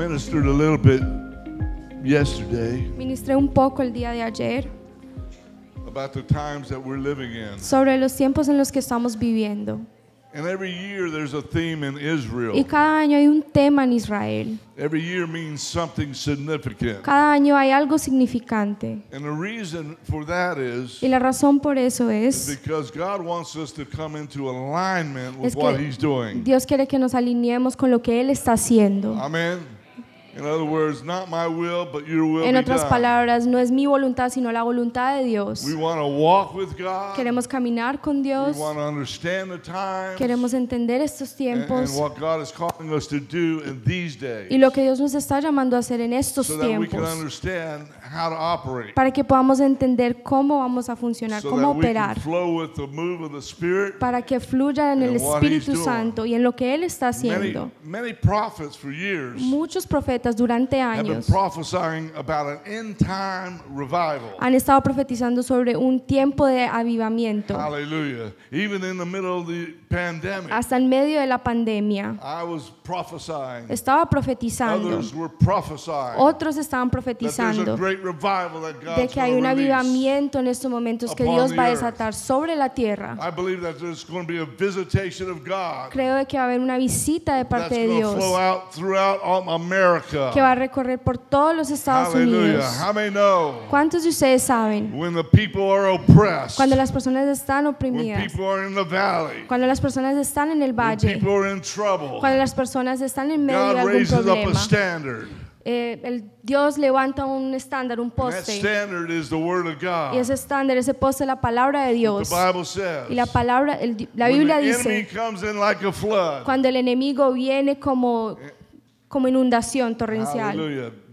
ministered a little bit yesterday Ministré un poco el día de ayer about the times that we're living in. sobre los tiempos en los que estamos viviendo. And every year there's a theme in Israel. Y cada año hay un tema en Israel. Every year means something significant. Cada año hay algo significante. And the reason for that is Y la razón por eso es, because God wants us to come into alignment with es what He's doing. Dios quiere que nos alineemos con lo que Él está haciendo. Amen. In other words, not my will, but your will En otras palabras, no es mi voluntad, sino la voluntad de Dios. We want to walk with God. Queremos caminar con We Dios. want to understand the times Queremos entender estos and, and tiempos what God is calling us to do in these days y lo que Dios nos está llamando a hacer en estos so that we can tiempos understand how to operate. para que podamos entender cómo vamos a funcionar, So cómo that we can operar, flow with the move of the Spirit. para que fluya en el Espíritu. Santo y en lo que Él está Many, haciendo. many prophets for years Muchos profetas durante have been años han estado profetizando sobre un tiempo de avivamiento. Hasta en medio de la pandemia I was prophesying. estaba profetizando. Otros estaban profetizando de que hay un avivamiento en estos momentos que Dios va a desatar sobre la tierra. I believe that there's going to be a visitation of God Creo que va a haber una visita de parte de Dios America. que va a recorrer por todos los Estados Hallelujah. Unidos. How many know ¿Cuántos de ustedes saben? when the people are oppressed, Cuando las personas están when oprimidas, people are in the valley, cuando las personas están en el when valle, people are in trouble, cuando las personas están en medio de God algún raises up a problema, standard. eh, el Dios levanta un estándar, un And that poste, standard is the Word of God. y ese estándar, ese poste es la palabra de The Dios. Bible says. Y la palabra, el- la when Biblia the enemy dice, comes in like a flood, cuando el enemigo viene como, como inundación torrencial,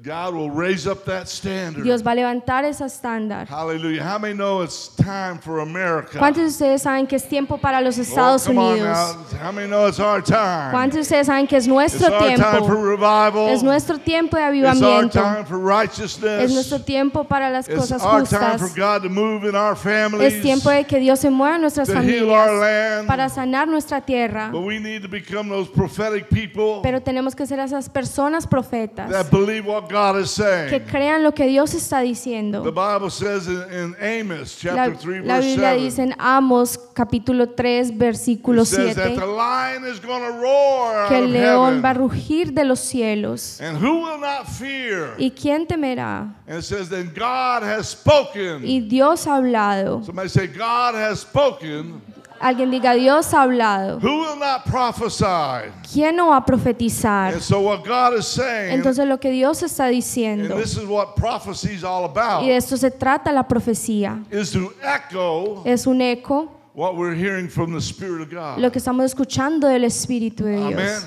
God will raise up that standard. Dios va a levantar ese estándar. Hallelujah. How many know it's time for America? ¿Cuántos de ustedes saben que es tiempo para los Oh, Estados on Unidos? now. How many know it's our time? ¿Cuántos de ustedes saben que es It's nuestro our time for tiempo? revival. Es nuestro tiempo de It's our avivamiento. time for righteousness. Es nuestro tiempo para las It's cosas our time for justas. God to move in our families. Es tiempo de que Dios se mueva en nuestras to heal our familias land. para sanar nuestra tierra. But we need to become those prophetic people Pero tenemos que ser esas personas profetas that believe what God is saying. que crean lo que Dios está The diciendo. Bible says in, in Amos La, chapter 3 la verse Biblia 7. dice en Amos capítulo 3 versículo it says that 7 the lion is going to roar out que el león va a rugir de los cielos. And who will not fear? ¿Y quién temerá? And it says that God has spoken. Y Dios ha hablado. Somebody say, God has spoken. Alguien diga, Dios ha hablado. Who will not prophesy? ¿Quién no va a profetizar? And so what God is saying, Entonces lo que Dios está and diciendo, this is what prophecy is all about, y de esto se trata la profecía, is to echo es un eco what we're hearing from the Spirit of God. lo que estamos escuchando del Espíritu de Amen. Dios.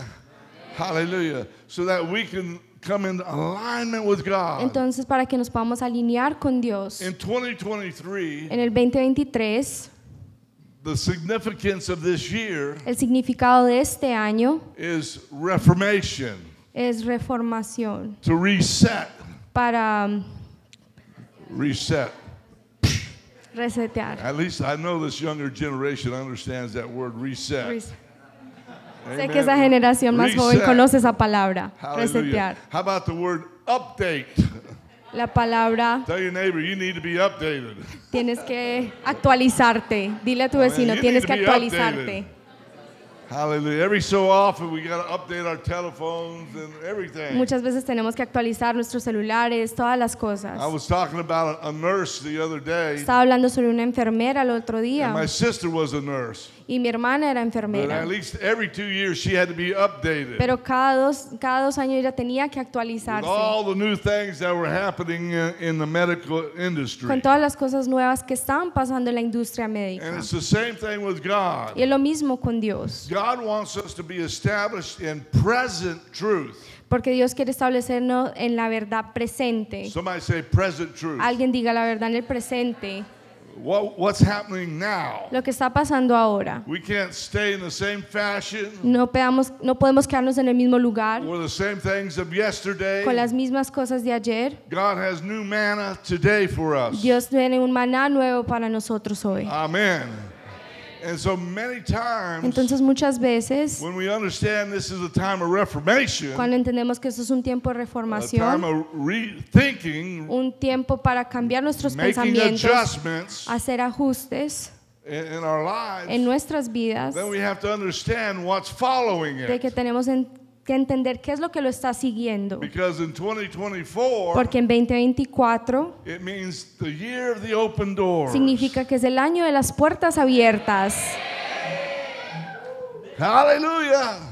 Hallelujah. So that we can come in alignment with God. Entonces para que nos podamos alinear con Dios, In 2023, en el 2023, the significance of this year el significado de este año is reformation, es reformación, to reset, para um, reset. resetear. At least I know this younger generation understands that word reset. Res- Sé que esa generación más joven conoce esa palabra, Hallelujah. resetear. How about the word update? La palabra Tell your neighbor you need to be updated. tienes que actualizarte. Dile a tu vecino, You tienes que actualizarte. Hallelujah. Every so often we got to update our telephones and everything. Muchas veces tenemos que actualizar nuestros celulares, todas las cosas. I was talking about a, nurse the other day, Estaba hablando sobre una enfermera el otro and día my sister was a nurse. Y mi hermana era enfermera. at least every two years she had to be updated. Pero cada dos, cada dos años ella tenía que actualizarse all the new things that were happening in, in the medical industry. con todas las cosas nuevas que estaban pasando en la industria And médica. it's the same thing with God. Y es lo mismo con Dios, God wants us to be established in present truth. porque Dios quiere establecernos en la verdad presente. Somebody say present truth. Alguien diga la verdad en el presente, What, what's happening now? lo que está pasando ahora. We can't stay in the same fashion No, podamos, no podemos quedarnos en el mismo lugar or the same things of yesterday. con las mismas cosas de ayer. God has new manna today for us. Dios tiene un maná nuevo para nosotros hoy. Amen. Entonces muchas veces, when we understand this is a time of reformation, cuando entendemos que esto es un tiempo de a time reformación, of rethinking, un tiempo para cambiar nuestros pensamientos, adjustments hacer ajustes in, in our en nuestras vidas, then we have to understand what's following de que tenemos en- que entender qué es lo que lo está siguiendo. Because in 2024, Porque en 2024 it means the year of the open door. significa que es el año de las puertas abiertas. Hallelujah.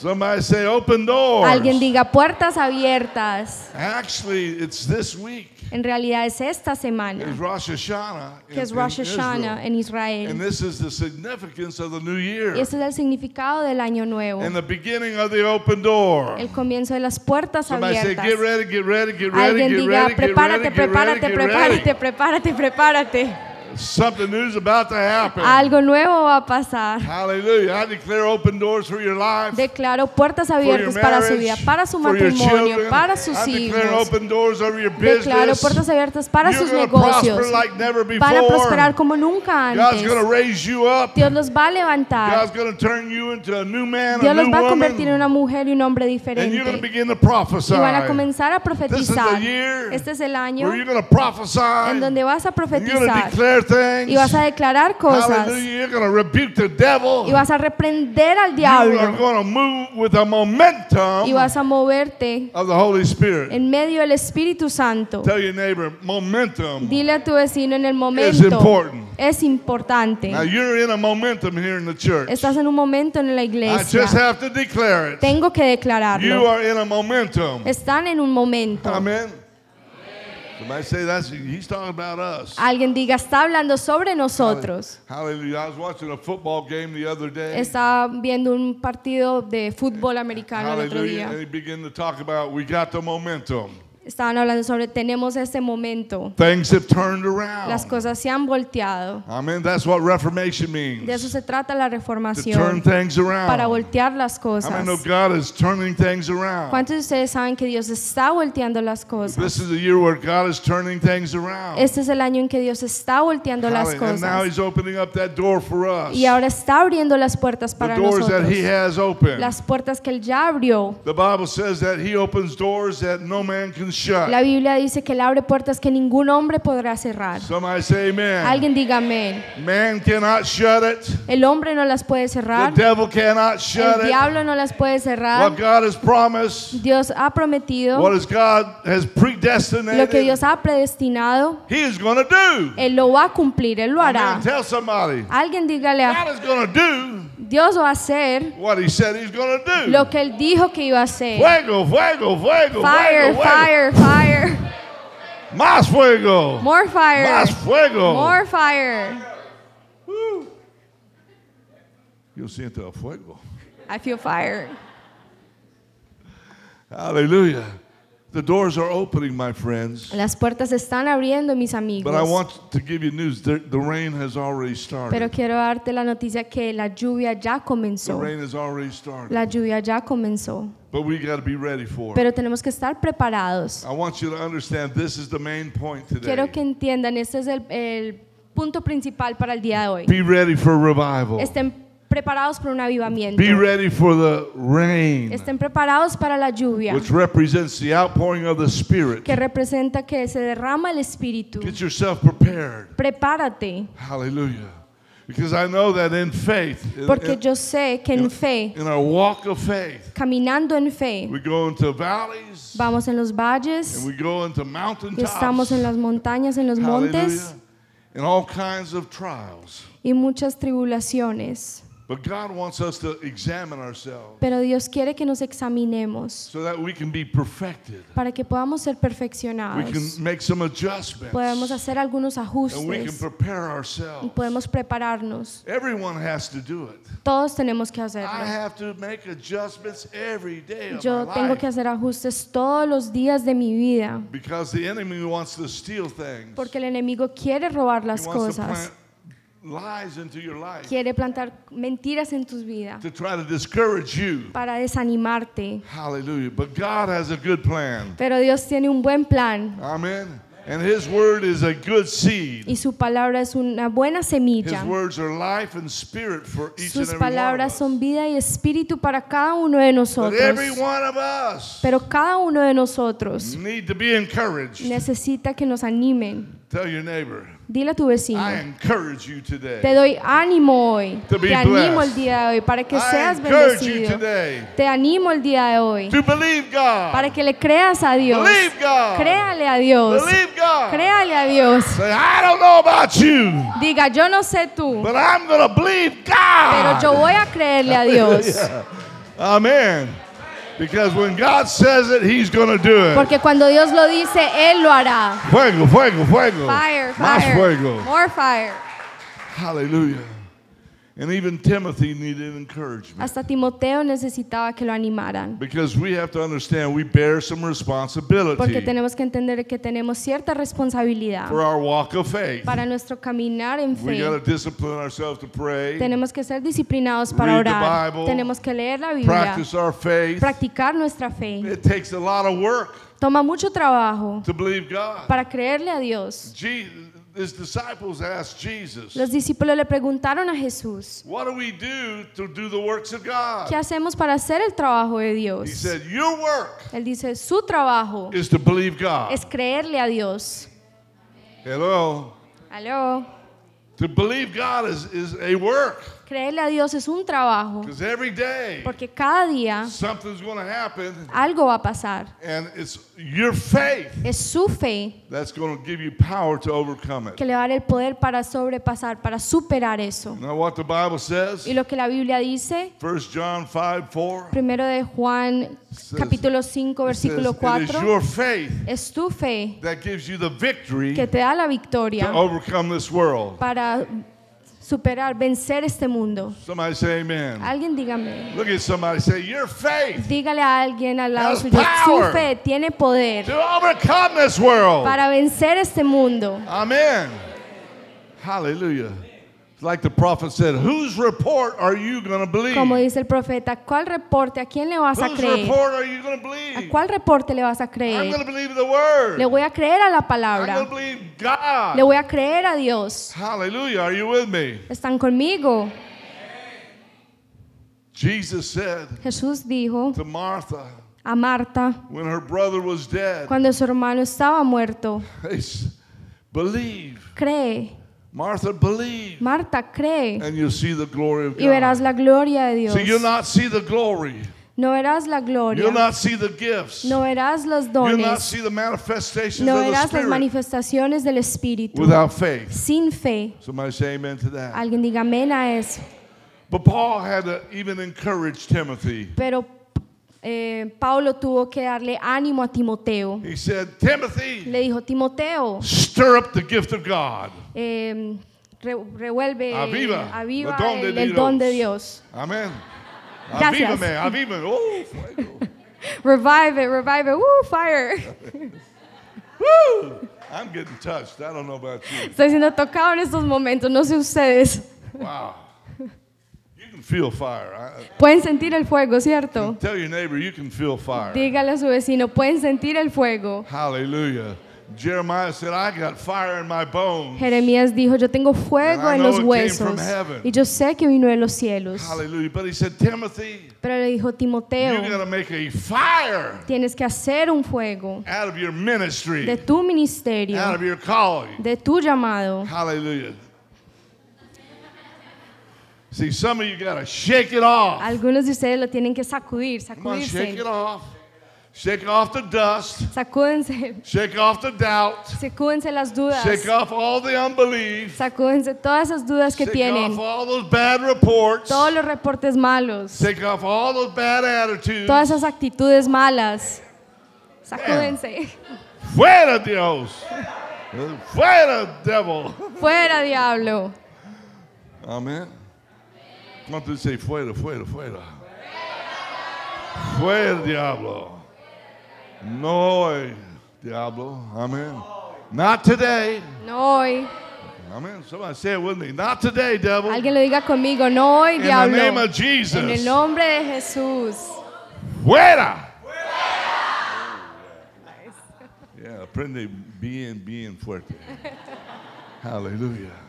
Somebody say open doors. Alguien diga puertas abiertas. Actually, it's this week. En realidad es esta semana, It's Rosh Hashanah. que es Rosh Hashanah Israel. en And Israel. this is the significance of the new year. Y este es el significado del año nuevo, And the beginning of the open door. el comienzo de las puertas Somebody say, abiertas. get ready, get ready, get ready, Alguien get diga, ready, get ready, prepárate, get ready, prepárate, get prepárate, ready. prepárate, prepárate. Something about to happen. Algo nuevo va a pasar. Hallelujah. I declare open doors for your life. Declaro puertas abiertas para su vida, para su matrimonio, para sus I declare hijos. open doors over your business. Declaro puertas abiertas para sus negocios. Van a prosperar como nunca antes. raise you up. Dios los va a levantar. God's going to turn you into a new man, Dios a los va a convertir en una mujer y un hombre and you're going to diferente. begin to prophesy. Y van a comenzar a This is profetizar. the year Este es el año where you're going to prophesy. en donde vas a and you're going to profetizar declare things. y vas a declarar cosas Hallelujah. You're going to rebuke the devil. y vas a reprender al You are diablo going to move with the momentum y vas a moverte of the Holy Spirit. en medio del Espíritu Santo. Tell your neighbor, momentum. Dile a tu vecino en el momento. important. Es importante. Now you're in a momentum here in the church. Estás en un momento en la I iglesia. just have to declare it. Tengo que You declararlo. are in a momentum. Están en un momento. Amen. Somebody say that's he's talking about us. Alguien diga, está hablando sobre nosotros. Hallelujah. I was watching a football game the other day. Estaba viendo un partido de fútbol americano el otro. And día. they begin to talk about we got the momentum. Estaban hablando sobre tenemos este momento. Things have turned around. Las cosas se han volteado. Amen. That's what reformation means. De eso se trata la to turn reformación. things around. Para voltear las I cosas. mean, God is turning things around. ¿Cuántos de ustedes saben que Dios está volteando las cosas? This is the year where God is turning things around. Este es el año en que Dios está volteando las Hallelujah. And now cosas. He's opening up that door for us. Y ahora está abriendo las puertas the para doors that He nosotros. has opened. Las puertas que Él ya abrió. The Bible says that He opens doors that no man can shut. La Biblia dice que Él abre puertas que ningún hombre podrá cerrar. Somebody say amen. Alguien diga amén. Man cannot shut it. El hombre no las puede The cerrar. devil cannot shut El it. diablo no las puede What cerrar. God has promised, Dios ha prometido what is God has lo que predestinated, Dios ha predestinado. He is do. Él lo va a cumplir, Él lo hará. Amen. Tell somebody, Alguien dígale a God is do Dios va a hacer what He said He's to do. lo que Él dijo que iba a hacer. Fuego, fuego, fuego, Fire, fuego, fuego. fire, fire. Más fuego. More fire. Más fuego. More fire. Woo. Yo siento el fuego. I feel fire. Hallelujah. The doors are opening, my friends. Las puertas están abriendo, mis amigos. But I want to give you news. The, the rain has already started. Pero quiero darte la noticia que la lluvia ya comenzó. the rain has already started. La lluvia ya comenzó. But we got to be ready for it. Pero tenemos que estar preparados. I want you to understand this is the main point today. Quiero que entiendan, este es el, el punto principal para el día de hoy. Be ready for revival. Estén preparados para un avivamiento. Be ready for the rain, Estén preparados para la lluvia, which represents the outpouring of the Spirit. que representa que se derrama el Espíritu. Get yourself prepared. Prepárate, Hallelujah. Because I know that in faith, porque in- yo sé que en fe, in our walk of faith, caminando en fe, we go into valleys vamos en los valles and we go into mountain estamos en las montañas, en los montes. And all kinds of trials. y muchas tribulaciones. But God wants us to examine ourselves Pero Dios quiere que nos examinemos so that we can be perfected. para que podamos ser We perfeccionados. can make some adjustments. Podemos hacer algunos and we can ajustes prepare y ourselves. podemos prepararnos. Everyone has to do it. Todos tenemos que I hacerlo. have to make adjustments every day of Yo my tengo life que hacer ajustes todos los días de mi vida because the enemy wants to steal things. porque el enemigo quiere robar he las wants to cosas, lies into your life quiere plantar mentiras en tus vidas to try to discourage you. para desanimarte. Hallelujah. But God has a good plan. Pero Dios tiene un buen plan. Amen. And his word is a good seed. y su palabra es una buena His semilla. words are life and spirit for each and Sus every one of palabras us. son vida y espíritu para cada uno de But nosotros. every one of us Pero cada uno de nosotros need to be encouraged. necesita que nos animen. Tell your neighbor, Dile a tu vecino. I encourage you Te today. doy ánimo hoy. To be Te animo blessed. el día de hoy para que I seas encourage you bendecido. today Te animo el día de hoy to believe God. para que le creas a Dios. Believe God. Créale a Dios. Believe God. Créale a Dios. Say, I don't know about you, Diga, yo no sé tú, but I'm to believe pero God. yo voy a creerle a Dios. Amen. Because when God says it, He's going to do it. Porque cuando Dios lo dice, Él lo hará. Fuego, fuego, fuego. Fire, Más fire. fuego. More fire. Hallelujah. And even Timothy needed encouragement. Hasta Timoteo necesitaba que lo animaran. Because we have to understand we bear some Porque responsibility tenemos que entender que tenemos cierta responsabilidad for our walk of faith. para nuestro caminar en We got to fe. discipline ourselves to pray, Tenemos que ser disciplinados para Read the orar. Bible. Tenemos que leer la Biblia. practice our faith. Practicar nuestra fe. It takes a lot of work Toma mucho trabajo to believe God. para creerle a Dios. Je- his disciples asked Jesus, Los discípulos le preguntaron a Jesús, What do we do to do the works of God? ¿qué hacemos para hacer el trabajo de Dios? He said, Your work Él dice, su trabajo is to believe God. es creerle a Dios. Hello. Aló. To believe God is, is a work. Creerle a Dios es un trabajo. Because every day Porque cada día something's going to happen, algo va a pasar. and it's your faith Es su fe that's going to give you power to overcome it. que le va a dar el poder para sobrepasar, para superar eso. Now, what the Bible says, Y lo que la Biblia dice, 1 John 5 4, primero de Juan capítulo 5 it versículo says, It is 4, your faith es tu fe that gives you the victory que te da la to victoria overcome this world. para superar, vencer este mundo. Somebody say amen. Alguien dígame. Look at somebody say, Your faith Dígale a alguien al lado suyo, su fe tiene poder to overcome this world. para vencer este mundo. Amen. Hallelujah. Like the prophet said, Whose report are you going to believe? Como dice el profeta, ¿cuál reporte? ¿A quién le vas a Whose creer? report are you going to ¿A believe? cuál reporte le vas a I'm creer? going to believe the word. Le voy a creer a la I'm going palabra. to believe God. Le voy a creer a Dios. Hallelujah. Are you with me? ¿Están conmigo? Jesus said Jesús dijo to Martha a Marta when her brother was dead, cuando su hermano estaba muerto, Believe. cree. Martha, believe. Marta, cree. And you'll see the glory of Y verás God. la gloria de Dios. See, you'll not see the glory. No verás la gloria. You'll not see the gifts. No verás los dones. You'll not see the manifestations No of the verás las manifestaciones del Espíritu. without faith. Sin fe. Somebody say amen to that. Alguien diga amén a eso. But Paul had to even encourage Timothy. Pero eh, Pablo tuvo que darle ánimo a Timoteo. He said, Timothy, Le dijo, Timoteo, stir up the gift of God. eh, re- revuelve, Aviva, aviva el don de el, el don de Dios. Gracias. Avívame, avívame. Oh, fuego. Revive it, revive it. Woo, fire. Woo! I'm getting touched. I don't know about you. Estoy siendo tocado en estos momentos, no sé ustedes. Wow. Feel fire. Pueden sentir el fuego, ¿cierto? tell your neighbor you can feel fire. Dígale a su vecino, pueden sentir el fuego. Hallelujah. Jeremiah said, I got fire in my bones. Jeremías dijo, yo tengo fuego en los huesos y yo sé que vino de los cielos. Hallelujah. But he said, Timothy, Pero le dijo, Timoteo, make a fire tienes que hacer un fuego out of your ministry, de tu ministerio, out of your calling. de tu llamado. Hallelujah. See, some of you got to shake it off. Algunos de ustedes lo tienen que sacudir, Come on, shake sacudirse. it off. Shake off the dust. Sacúdense, Shake off the doubt. sacúdense las dudas. Shake off all the unbelief. Sacúdense todas esas dudas que Shake tienen, off all those bad reports. todos los reportes malos, Shake off all those bad attitudes. todas esas actitudes malas. Sacúdense. Fuera Dios. Fuera devil. Fuera, diablo. Amen. ¿Cuántos dice fuera, fuera, fuera? Fuera diablo. No hay diablo. Amen. Not today. No hoy. Amen. Somebody say it with me. Not today, devil. Alguien lo diga conmigo, no hoy, In the name of Jesus. En el nombre de Jesús. Fuera. Yeah, aprende bien, bien fuerte. Hallelujah.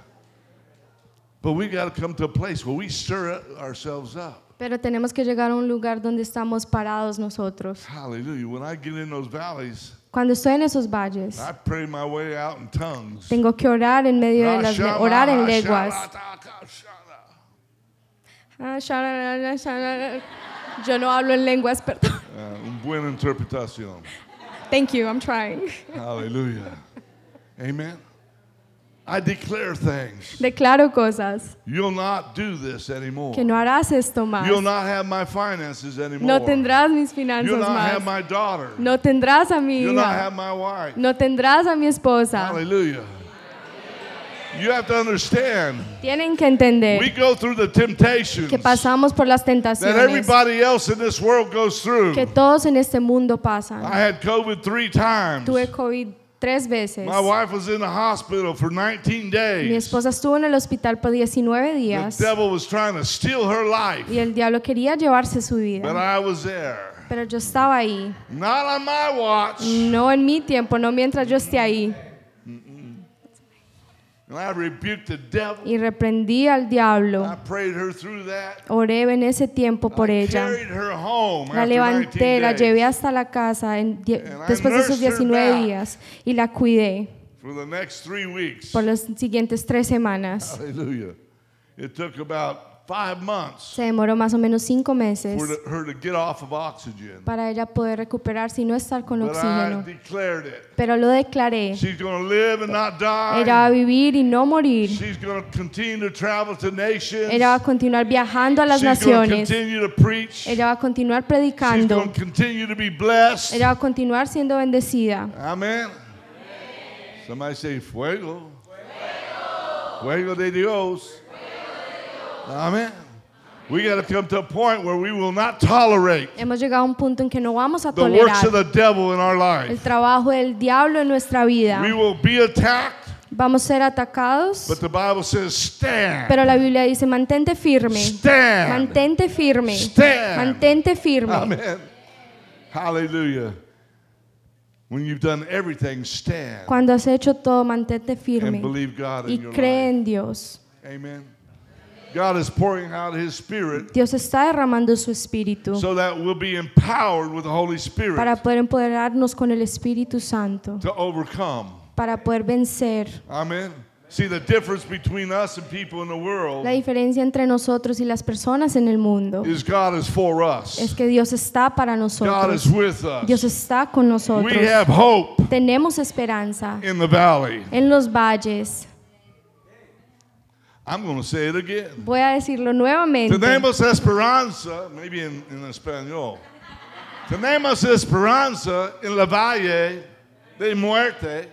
But we got to come to a place where we stir ourselves up. Pero tenemos que llegar a un lugar donde estamos parados nosotros. Hallelujah. When I get in those valleys, Cuando estoy en esos valles, I pray my way out in tongues. tengo que orar en medio de las Rashama, orar en lenguas. Hashalataka, Ah, shalala, shalala. Yo no hablo en lenguas, perdón. Uh, un buena interpretación. Thank you, I'm trying. Hallelujah. Amen. I declare things. Declaro cosas You'll not do this anymore. que no harás esto más. You'll not have my finances anymore. No tendrás mis finanzas You'll not have my daughter. No tendrás a mi You'll not have my wife. No tendrás a mi esposa. Hallelujah. You have to understand, Tienen que entender we go through the temptations que pasamos por las that everybody else in this world goes through. que todos en este mundo pasan. I had COVID three times. Tuve COVID tres veces. My wife was in the hospital for 19 Mi days. esposa estuvo en el hospital por 19 The días devil was trying to steal her life, y el diablo quería llevarse su but vida. I was there. Pero yo estaba ahí. Not on my watch. No en mi tiempo, no mientras yo esté ahí. And I rebuked the devil. Y reprendí al diablo. I prayed her through that. Oré en ese tiempo por I ella. carried her home La levanté, 19 la llevé hasta la casa en después de esos nursed her 19 back. días y la cuidé por las siguientes tres semanas. Hallelujah. It took about five months Se demoró más o menos cinco meses for her to get off of oxygen. para ella poder recuperarse y no estar con But I oxígeno. declared it. Pero lo declaré. She's going to live and not Ella va a die. vivir y no morir. She's going to continue to travel to nations. Ella va a continuar viajando a las She's going to naciones. continue to preach. Ella va a continuar She's predicando. going to continue to be blessed. Ella va a continuar siendo bendecida. Amen. Somebody say fuego. Fuego de Dios. We got to come to a point where we will not tolerate Hemos llegado a un punto en que no vamos a the works tolerar of the devil in our el life. trabajo del diablo en nuestra vida. We will be attacked, Vamos a ser atacados, but the Bible says stand. pero la Biblia dice mantente firme. Stand. Mantente firme. Stand. Mantente firme. Amen. Hallelujah. When you've done everything, stand Cuando has hecho todo, mantente and firme believe God in y your cree life. en Dios. Amen. God is pouring out His Spirit Dios está derramando su espíritu so that we'll be empowered with the Holy Spirit para poder empoderarnos con el Espíritu Santo, to overcome. para poder vencer. Amen. See the difference between us and people in the world La diferencia entre nosotros y las personas en el mundo is God is for us. es que Dios está para God is nosotros. with Dios us. está con nosotros. We have hope Tenemos esperanza in the valley. en los valles. I'm going to say it again. Voy a decirlo nuevamente. Tenemos esperanza, maybe in, in español. Tenemos esperanza en la valle de muerte.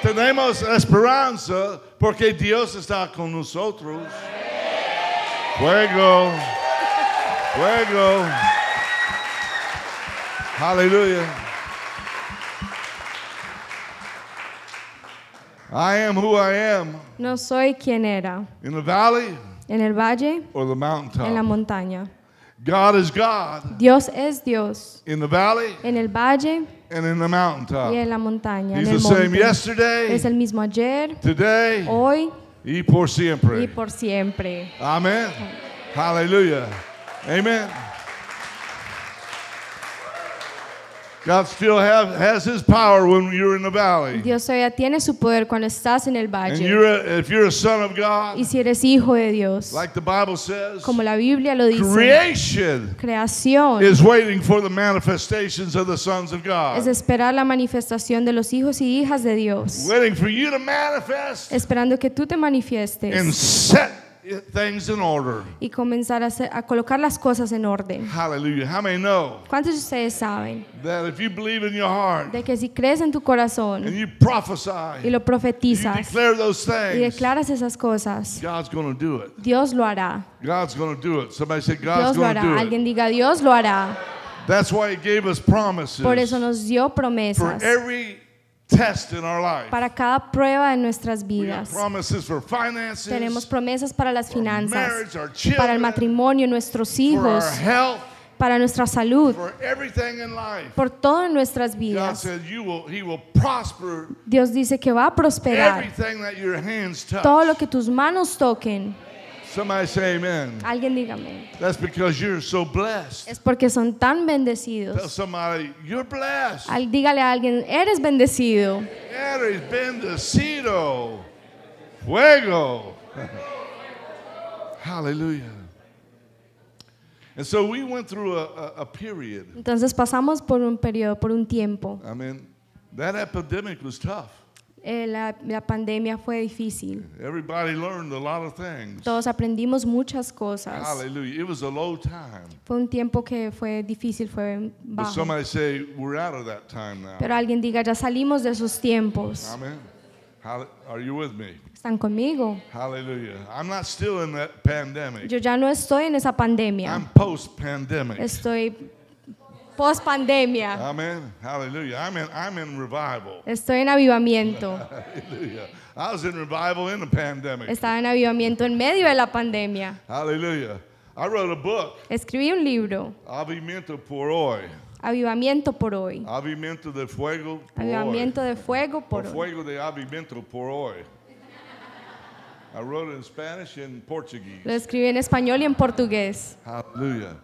Tenemos esperanza porque Dios está con nosotros. Fuego. Fuego. Hallelujah. I am who I am No soy quien era. in the valley En el valle, or the mountaintop. en la montaña. God is God Dios es Dios. in the valley En el valle and in the mountaintop. y en la montaña. En He's el the same yesterday, Es el mismo ayer, today, hoy y por siempre. y por siempre. Amen. Hallelujah. Amen. God still have, has His power when you're in the valley. Dios todavía tiene su poder cuando estás en el And valle. you're a, if you're a son of God, Y si eres hijo de Dios, like the Bible says, como la Biblia lo dice, creation creación is waiting for the manifestations of the sons of es God. esperar la manifestación de los hijos y hijas de Dios, Waiting for you to manifest esperando que tú te and manifiestes set things in order. y comenzar a, hacer- a colocar las cosas en orden. Hallelujah. How many know ¿Cuántos de ustedes saben that if you believe in your heart de que si crees en tu and corazón you y prophesy, lo you profetizas declare those y declaras esas cosas, God's going to do it. Dios lo hará. God's going to do it. Somebody say, God's Dios lo going to hará. do it. Alguien diga, Dios lo hará. That's why He gave us promises Por eso nos dio for promesas every test in our life. para cada prueba de nuestras We have vidas. promises for finances, Tenemos promesas para las finanzas, marriage, our children, para el matrimonio, nuestros for our hijos, health, para nuestra salud, for everything in life. por todo en nuestras God vidas. says you will, He will prosper Dios dice que va a prosperar everything that your hands touch. todo lo que tus manos toquen. Somebody say amen. Alguien dígame. That's because you're so blessed. Es porque son tan Tell bendecidos. somebody, you're blessed. Al- dígale a alguien, eres bendecido. Eres bendecido. Fuego. Hallelujah. And so we went through a, a, a period. Entonces pasamos por un periodo, por un tiempo. I mean, that epidemic was tough. Eh, la, la pandemia fue difícil. Everybody learned a lot of things. Todos aprendimos muchas cosas. Hallelujah. It was a low time. Fue un tiempo que fue difícil, fue But bajo. somebody say, we're out of that time now. Pero alguien diga, ya salimos de esos tiempos. Amen. Are you with me? ¿Están conmigo? Hallelujah. I'm not still in that pandemic. Yo ya no estoy en esa pandemia. I'm post pandemic. Estoy post pandemia. Amen. Hallelujah. I'm in, I'm in revival. Estoy en avivamiento. Hallelujah. I was in revival in the pandemic. Estaba en avivamiento en medio de la pandemia. Hallelujah. I wrote a book, Escribí un libro, Avivamiento por hoy. Avivamiento por hoy. Avivamiento de fuego por Avivamiento de fuego hoy. O por hoy. fuego de avivamiento por hoy. I wrote it in Spanish and Portuguese. Lo escribí en español y en portugués. Hallelujah.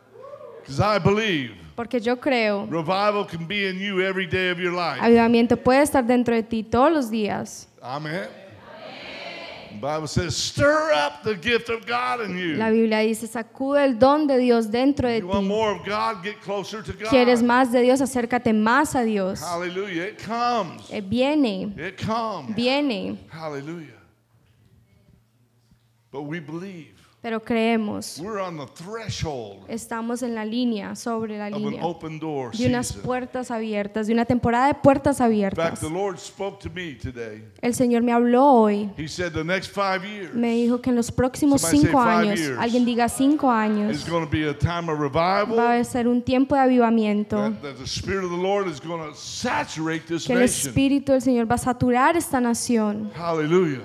Because I believe Porque yo creo, revival can be in you every day of your life. avivamiento puede estar dentro de ti todos los días. The Bible says, stir up the gift of God in you. La Biblia dice, sacude el don de Dios dentro de ti. more of God? Get closer to God. ¿Quieres más de Dios? Acércate más a Dios. Hallelujah. It comes. Eh, Viene, It comes. viene, Hallelujah. But we believe pero creemos. we're on the threshold Estamos en la línea, sobre la of an línea, open door de unas season. puertas abiertas, de una temporada de puertas In fact, abiertas. the Lord spoke to me today. El Señor me habló hoy. He said the next five years Me dijo que en los próximos Somebody say cinco five años, years. alguien diga cinco años, is going to be a time of va revival. a ser un tiempo de avivamiento, That, that the Spirit of the Lord is going to saturate this que el nation. Espíritu del Señor va a saturar esta nación. Hallelujah.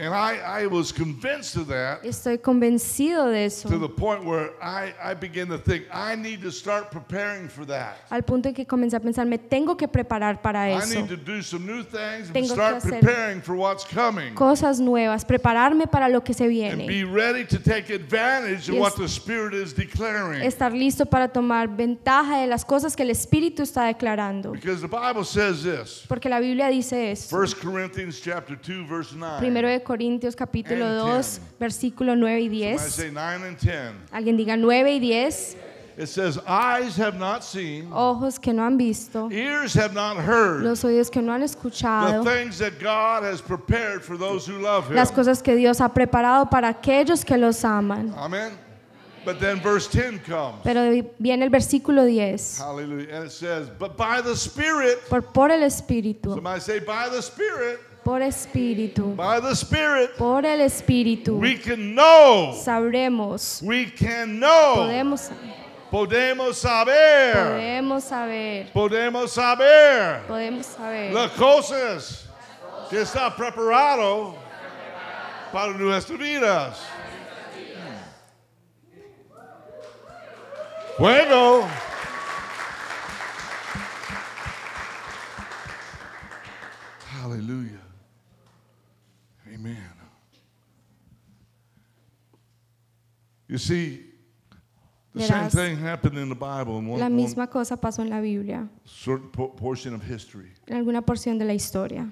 And I, I was convinced of that Estoy convencido de eso, to the point where I, I began to think I need to start preparing for that. al punto en que comencé a pensar, me tengo que preparar para I eso. need to do some new things and start preparing for what's coming. Cosas nuevas, prepararme para lo que se And viene. be ready to take advantage of what the Spirit is declaring. Estar listo para tomar ventaja de las cosas que el Espíritu está declarando. Because the Bible says this. Porque la Biblia dice esto. 1 Corinthians chapter 2 verse 9. Primero de Corintios capítulo And 2, 10. versículo 9 y Somebody 10. say 9 and 10. Alguien diga 9 y 10. It says, Eyes have not seen, Ojos que no han visto, ears have not heard los oídos que no han the escuchado, things that God has prepared for those who love Him. las cosas que Dios ha preparado para aquellos que los aman. Amen. But then verse 10 comes. Pero viene el versículo 10. Hallelujah. And it says, But by the Spirit, Por, por el Espíritu, somebody say, By the Spirit, por Espíritu, by the Spirit, por el Espíritu, we can know. sabremos, We can know. podemos, Podemos saber. podemos saber, Podemos saber. podemos saber Las cosas que está preparado para nuestras vidas. Fuego. Hallelujah. You see, the same Verás, thing happened in the Bible in one, La misma cosa pasó en la Biblia, certain po- portion of history. en alguna porción de la historia.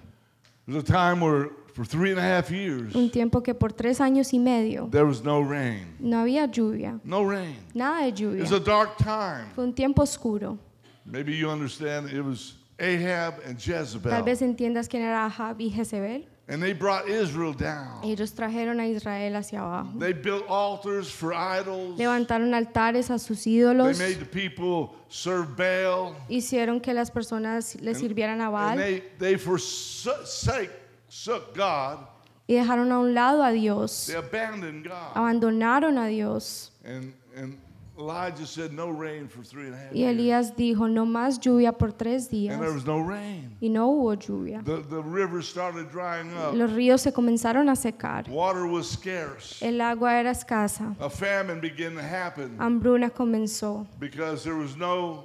There's a time where, for three and a half years, Un tiempo que por tres años y medio there was no rain. no había lluvia, No rain. nada de It lluvia. was a dark time. Fue un tiempo oscuro. Maybe you understand it was Ahab and Tal Jezebel. vez entiendas quién era Ahab y Jezebel. And they brought Israel down. Ellos trajeron a Israel hacia abajo. They built altars for idols. Levantaron altares a sus They ídolos. made the people serve Baal. Hicieron que las personas le sirvieran a And Baal they, they forsake forsook God. y dejaron a un lado a Dios. They abandoned God. Abandonaron a Dios. And, and Elijah said, No rain for three and a half Y. Elías dijo, no más lluvia por tres días. And there was no rain. Y no hubo lluvia. The, the rivers started drying up. Los ríos se comenzaron a secar. Water was scarce. El agua era escasa. A famine began to happen Hambruna comenzó. because there was no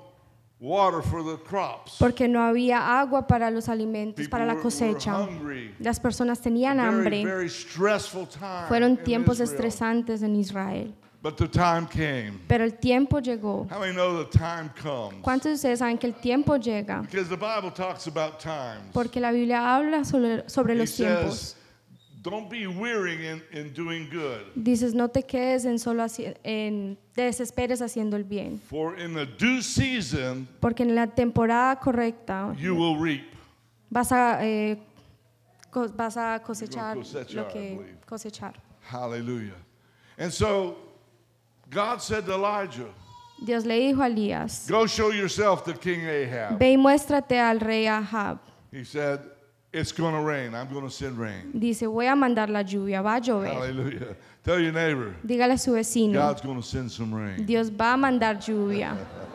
water for the crops. Porque no había agua para los alimentos, para la cosecha. hungry. Las personas tenían hambre. very stressful time Fueron tiempos estresantes en Israel. But the time came. Pero el tiempo llegó. How many know the time comes? ¿Cuántos de ustedes saben que el tiempo llega? Because the Bible talks about times. Porque la Biblia habla sobre, sobre He los tiempos. says, don't be weary in, in doing good. Dices, no te quedes en solo en desesperes haciendo el bien. For in the due season, Porque en la temporada correcta you will reap. vas a, eh, vas a cosechar cosechar, lo que cosechar. Hallelujah. And so God said to Elijah, Dios le dijo a Elías, Go show yourself to King Ahab. ve y muéstrate al rey Ahab. He said, It's going to rain. I'm going to send rain. Dice, voy a mandar la lluvia, va a llover. Hallelujah. Tell your neighbor, Dígale a su vecino, God's going to send some rain. Dios va a mandar lluvia.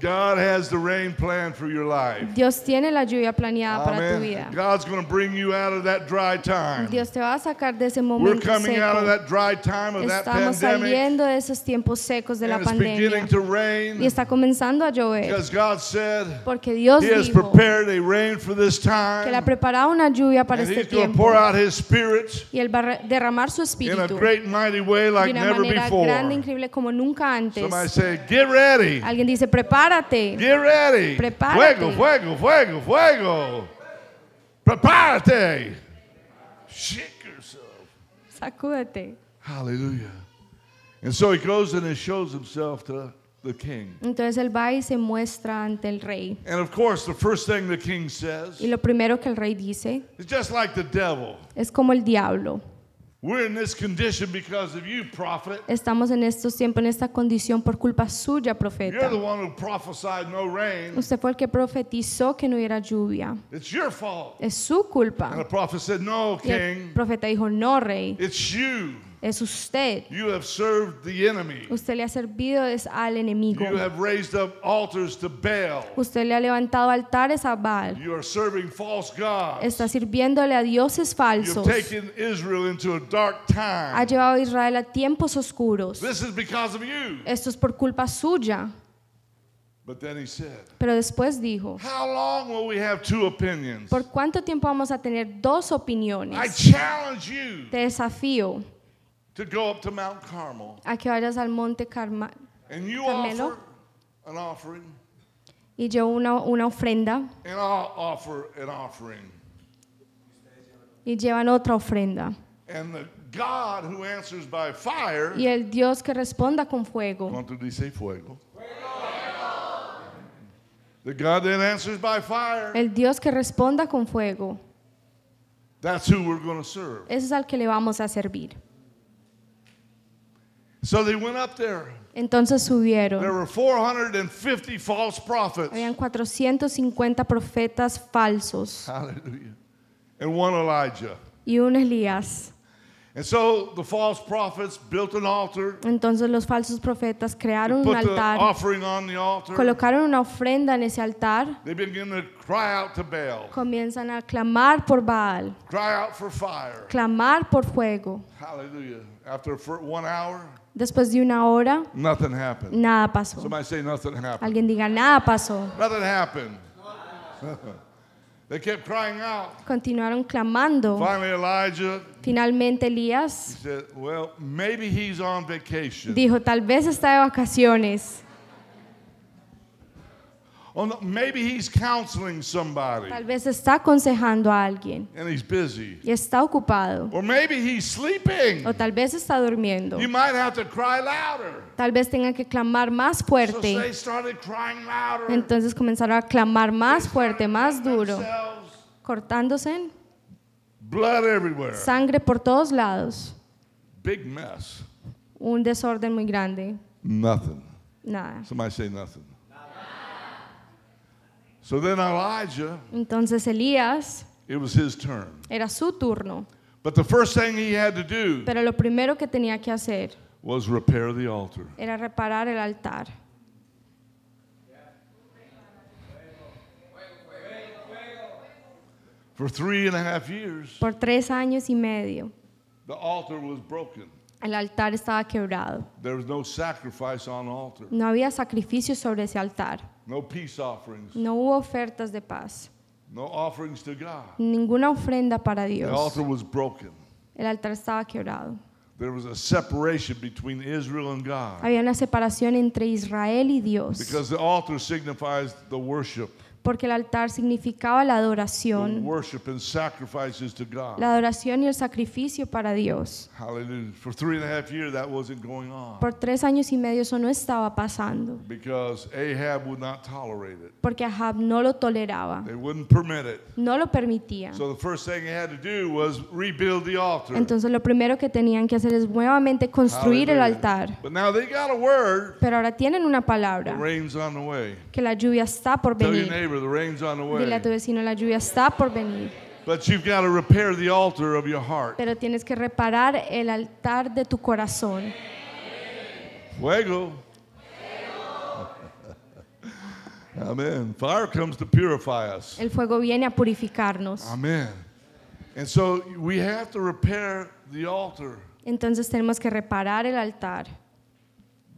God has the rain plan for your life. Dios tiene la lluvia planeada para tu vida. God's going to bring you out of that dry time. Dios te va a sacar de ese We're momento coming out of seco. that dry time of that Estamos pandemic. saliendo de esos tiempos secos de la it's beginning pandemia to rain y está comenzando a llover because God said porque Dios He has dijo prepared a rain for this que le ha time. preparado una lluvia para And este He's going to tiempo pour out His Spirit y Él va a derramar su in a espíritu great mighty way de like una never manera grande, before. increíble como nunca antes. Somebody say, Get ready. Alguien dice, prepárate, Get ready. Prepárate. Fuego, fuego, fuego, fuego. Prepárate. Shake yourself. sacúdete. Hallelujah. And so he goes and he shows himself to the king. Entonces él va y se muestra ante el rey. And of course, the first thing the king says Y lo primero que el rey dice is just like the devil. es como el diablo. We're in this condition because of you, prophet. Estamos en estos tiempos, en esta condición por culpa suya, profeta. You're the one who prophesied no rain. Usted fue el que profetizó que no hubiera lluvia. It's your fault. Es su culpa. And the prophet said, No, Y el king. profeta dijo, no, rey, It's you. Es usted. You have served the enemy. Usted le ha servido es al enemigo. You have raised up altars to Baal. Usted le ha levantado altares a Baal. You are serving false gods. Está sirviéndole a dioses You've falsos. taken Israel into a dark Ha time. llevado a Israel a tiempos oscuros. This is because of you. Esto es por culpa suya. But then he said, Pero después dijo, How long will we have two opinions? ¿por cuánto tiempo vamos a tener dos I opiniones? challenge you Te desafío to go up to Mount Carmel a que vayas al monte Carma and you Carmelo. offer an offering, y yo una, una ofrenda and I'll offer an offering. y llevan otra ofrenda. And the God who answers by fire, Y el Dios que responda con fuego. ¿cuánto dice fuego? The God that answers by fire, El Dios que responda con fuego. that's who we're going to serve. Ese es al que le vamos a servir. So they went up there. Entonces There subieron. were 450 false prophets. Habían 450 profetas falsos Hallelujah. And one Elijah. y un Elías. And so the false prophets built an altar, Entonces los falsos profetas crearon un the altar, offering on the altar. colocaron una ofrenda en ese altar, They began to cry out to Baal, comienzan a clamar por Baal, cry out for fire. clamar por fuego. Hallelujah. After one hour, Después de una hora, nothing happened. nada pasó. Somebody say nothing happened. Alguien diga, nada pasó. Nothing happened. they kept crying out. Continuaron clamando. Finally, Elijah Finalmente he Elías said, Well, maybe he's on vacation. dijo, tal vez está de vacaciones, Oh, maybe he's counseling somebody tal vez está aconsejando a alguien and he's busy. y está ocupado, Or maybe he's sleeping. o tal vez está durmiendo. You might have to cry louder. Tal vez tenga que clamar más So fuerte. they started crying louder. Entonces comenzaron a clamar más fuerte, más duro, Themselves, cortándose Blood everywhere. sangre por todos lados. Big mess. Un desorden muy grande. Nothing. Nada. Somebody say nothing. So then Elijah, Entonces Elías it was his turn. era su turno, But the first thing he had to do pero lo primero que tenía que hacer was repair the altar. era reparar el altar. For three and a half years, Por tres años y medio the altar was broken. el altar estaba quebrado. There was no sacrifice on the altar, No había sacrificio sobre ese altar. No peace offerings, No hubo ofertas de paz. no offerings to God. Ninguna ofrenda para Dios. The altar was broken. El altar estaba quebrado. There was a separation between Israel and God Había una separación entre Israel y Dios. because the altar signifies the worship, Porque el altar significaba la adoración. La adoración y el sacrificio para Dios. Por tres años y medio eso no estaba pasando. because Ahab would not tolerate it. Porque Ahab no lo toleraba. They wouldn't permit it. No lo permitía. Entonces lo primero que tenían que hacer es nuevamente construir el altar. But now they got a word. Pero ahora tienen una The palabra, rain's on the way. que la lluvia está por venir. Neighbor the rain's on the Dile a tu way. vecino, la lluvia está por venir. But you've got to repair the altar of your heart. Pero tienes que reparar el altar de tu corazón. Fuego. Amen. Fire comes to purify us. El fuego viene a purificarnos. Amen. And so we have to repair the altar Entonces tenemos que reparar el altar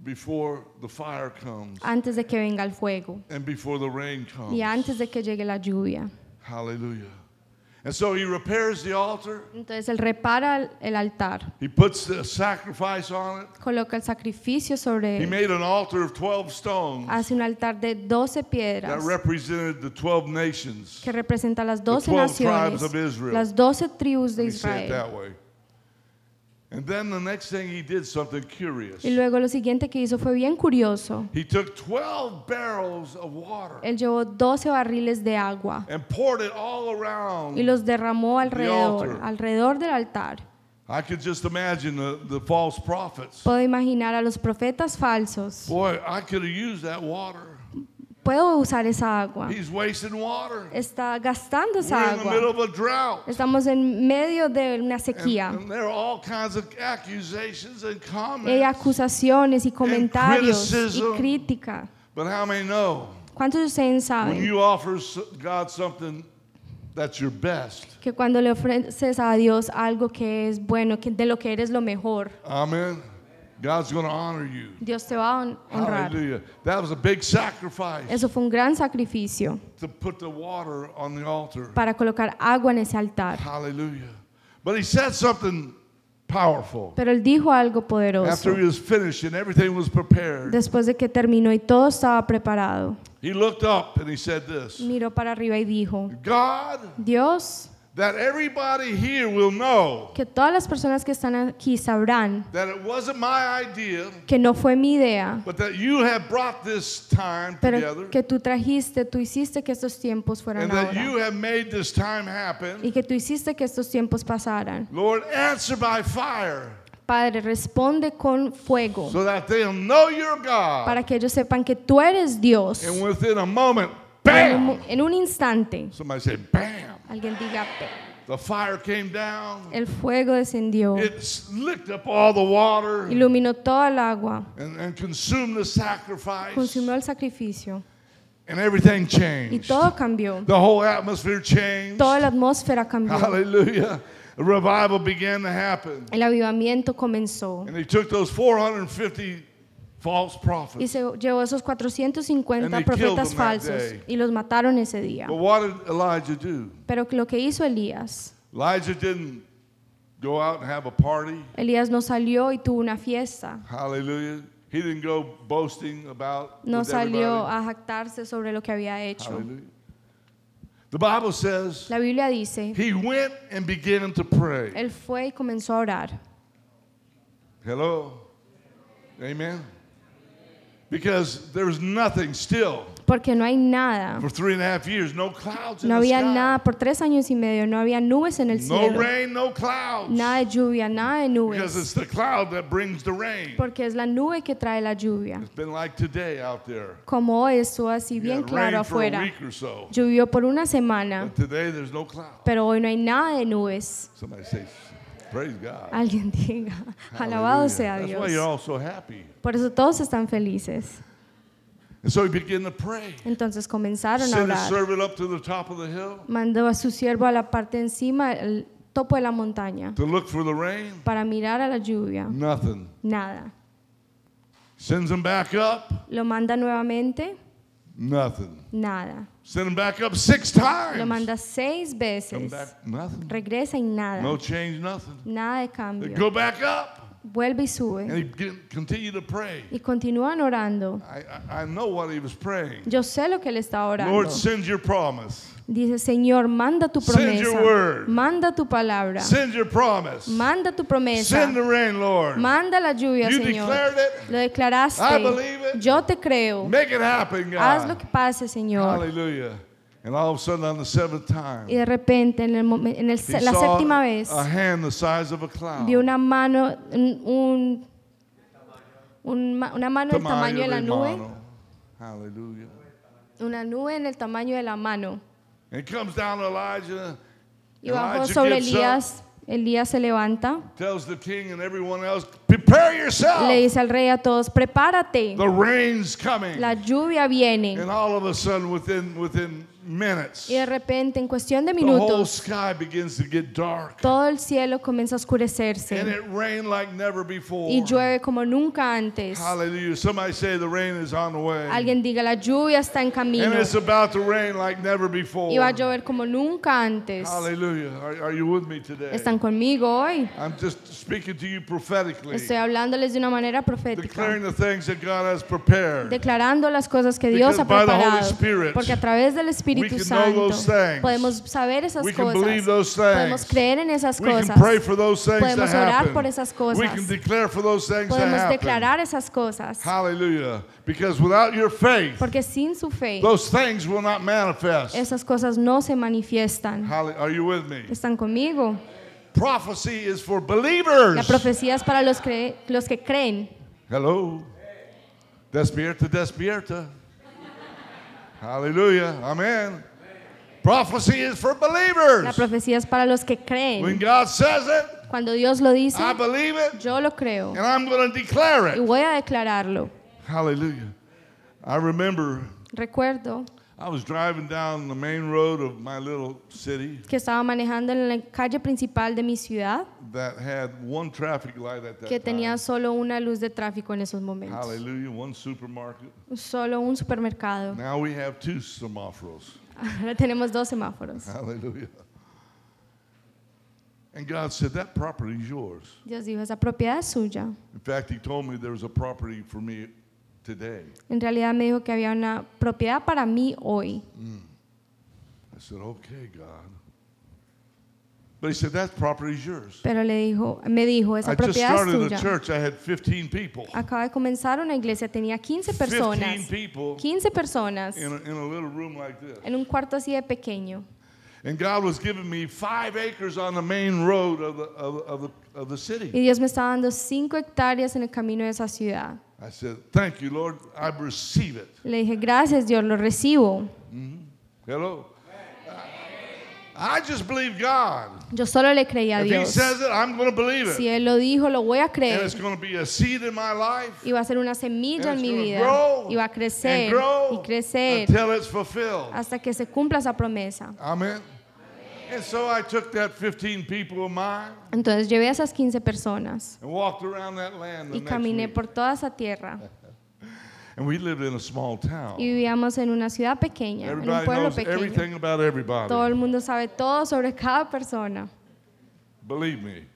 before the fire comes antes de que venga el fuego and before the rain comes. y antes de que llegue la lluvia. Hallelujah. And so he repairs the altar. Entonces él repara el- altar, He puts the sacrifice on it. coloca el sacrificio sobre He él, made an altar of 12 stones hace un altar de 12 that piedras represented the 12 nations. que representa las 12 12 tribes naciones, of Israel. las 12 tribus de Let me say it Israel. that way. And then the next thing he did something curious. Y luego lo siguiente que hizo fue bien curioso. He took 12 barrels of water Él llevó 12 barriles de agua and poured it all around. y los derramó alrededor, altar. alrededor del altar. I could just imagine the, the false prophets. Puedo imaginar a los profetas falsos. Boy, I could have used that water. Puedo usar esa agua. He's wasting water. Está gastando We're esa in the middle agua. of a drought. Estamos en medio de una sequía. and there are all kinds of accusations and Y hay comments. acusaciones y comentarios y crítica. But how many know ¿Cuántos de ustedes when saben you offer God something that's your best? que cuando le ofreces a Dios algo que es bueno, que de lo que eres lo mejor, Amen. God's going to honor you. Dios te va a hon- honrar? Hallelujah. That was a big sacrifice Eso fue un gran sacrificio to put the water on the altar. para colocar agua en ese altar. Hallelujah. But he said something powerful. Pero él dijo algo After poderoso. he was finished and everything was prepared, Después de que terminó y todo estaba preparado, he looked up and he said this miró para arriba y dijo, God, Dios, that everybody here will know que todas las personas que están aquí sabrán that it wasn't my idea, que no fue mi idea, but that you have brought this time pero together que tú trajiste, tú hiciste que estos tiempos fueran and that ahora. you have made this time happen. Y que tú hiciste que estos tiempos pasaran. Lord, answer by fire Padre, responde con fuego so that they'll know you're God. para que ellos sepan que tú eres Dios. And within a moment, En un, bam! en un instante, Somebody say, bam! alguien diga, The fire came down. el fuego descendió, It licked up all the water iluminó toda el agua, and, and consumed the sacrifice. consumió el sacrificio And everything changed. y todo cambió. The whole atmosphere changed. Toda la atmósfera cambió. Hallelujah. A revival began to happen. El avivamiento comenzó And they took those 450 false y prophets. se llevó esos And 450 they profetas falsos y los mataron ese día. But what did Elijah do? Pero lo que hizo Elías, Elijah didn't go out and have a party. Elías no salió y tuvo una fiesta. Hallelujah. He didn't go boasting about No salió everybody. a jactarse sobre lo que había hecho. Hallelujah. The Bible says La Biblia dice, he went and began to pray. él fue y comenzó a orar. Hello. Amen. Because there was nothing still Porque no hay nada. for three and a half years, no clouds in No the había sky. nada por tres años y medio. No había nubes en el No cielo. rain, no clouds. Nada de lluvia, nada de Because nubes. it's the cloud that brings the rain. Porque es la nube que trae la lluvia. It's been like today out there. Como hoy estuvo así bien claro afuera. so. Llovió por una semana, But today there's no cloud. pero hoy no hay nada de nubes. Somebody say, Praise God. Alguien diga, alabado sea That's Dios. why you're all so happy. Por eso todos están felices. And so he began to pray. Entonces comenzaron a Send his orar. servant up to the top of the hill Mandó a su siervo a la parte de encima, el topo de la montaña, to look for the rain. para mirar a la lluvia. Nothing. Nada. Sends him back up. Lo manda nuevamente. Nothing. Nada. Send him back up six times. Lo manda seis Come veces. back. Nothing. Regresa y nada. No change. Nothing. Nada de They cambio. go back up. Vuelve y And sube. he begin- continued to pray. Y continúan orando. I, I, I know what he was praying. Yo sé lo que él está orando. Lord, send your promise. Dice, Señor, manda tu Send your promesa. word. Manda tu palabra. Send your promise. Manda tu promesa. Send the rain, Lord. Manda la lluvia, You Señor. declared it. Lo I declaraste. believe it. Yo te creo. Make it happen, Haz lo God. que pase, Señor. Hallelujah. And all of a sudden, on the seventh time, Y de repente, en, el en el- la séptima vez, a hand the size of a cloud. vio una mano, un, un- un ma- una mano del tamaño de la nube. Hallelujah. una nube en el tamaño de la mano. And it comes down to Elijah. Y bajó Elijah sobre Elías. Elías se levanta, tells the king and everyone else, prepare yourself. le dice al rey a todos, prepárate, The rain's coming. la lluvia viene. And all of a sudden, within within minutes, Y de repente, en cuestión de the whole minutos, sky begins to get dark. todo el cielo comienza a And oscurecerse it rained like never before. y llueve como nunca antes. Hallelujah. Somebody say the rain is on the way. Alguien diga, la lluvia está en camino And it's about to rain like never before. y va a llover como nunca antes. Hallelujah. Are, are you with me today? Están conmigo hoy. I'm just speaking to you prophetically, Estoy hablándoles de una manera profética, declaring the things that God has prepared. declarando las cosas que Dios ha Because by the Holy preparado. Spirit, Porque a través del Espíritu Santo those things. podemos saber esas We can believe cosas, those podemos things. creer en esas We can cosas, pray for those things to Podemos orar por esas We cosas. can declare for those things to podemos declarar esas cosas. Hallelujah. Because without your faith, Porque sin su fe, those things will not manifest. esas cosas no se manifiestan. Are you with me? ¿Están conmigo? Prophecy is for La believers. profecía es para los, los que creen. Hello. Despierta, despierta. Hallelujah. Amen. Prophecy is for La believers. profecía es para los que When creen. God says it, Cuando Dios lo dice, I believe it, yo lo creo and I'm going to declare y it. voy a declararlo. Hallelujah. I remember Recuerdo I was driving down the main road of my little city que estaba manejando en la calle principal de mi ciudad that had one traffic light at that que tenía time. solo una luz de tráfico en esos momentos. Hallelujah. One supermarket. Solo un supermercado. Now we have two semáforos. Ahora tenemos dos semáforos. Hallelujah. And God said, That property is yours. Dios dijo, esa propiedad es suya. In fact, He told me there was a property for me today. En realidad me dijo que había una propiedad para mí hoy. I said, Okay, God. But He said, That property is yours. Pero le dijo, me dijo, esa I just propiedad es started a tuya. church. I had 15 people. Acaba de comenzar una iglesia, tenía 15 personas. 15 people 15 personas in a, in a little room like this. en un cuarto así de pequeño. And God was giving me five acres on the main road of the, of, the- of the, of the city. Y Dios me estaba dando 5 hectáreas en el camino de esa ciudad. I said, Thank you, Lord. I receive it. Le dije, gracias Dios, lo recibo. Hello? I just believe God. Yo solo le creí a If He Dios. says it, I'm going to believe Si it. Él lo dijo, lo voy a And creer. it's going to be a seed in my life. Y va a ser una semilla And en it's mi gonna vida. grow Y va a and crecer grow y crecer until it's fulfilled. hasta que se cumpla esa promesa. Amen. And so I took that 15 people of mine Entonces llevé a esas 15 personas and walked around that land the y next caminé week. por toda esa tierra. And we lived in a small town. Y vivíamos en una ciudad pequeña, en un Everybody pueblo knows pequeño. everything about everybody. Todo el mundo sabe todo sobre cada persona. Believe me.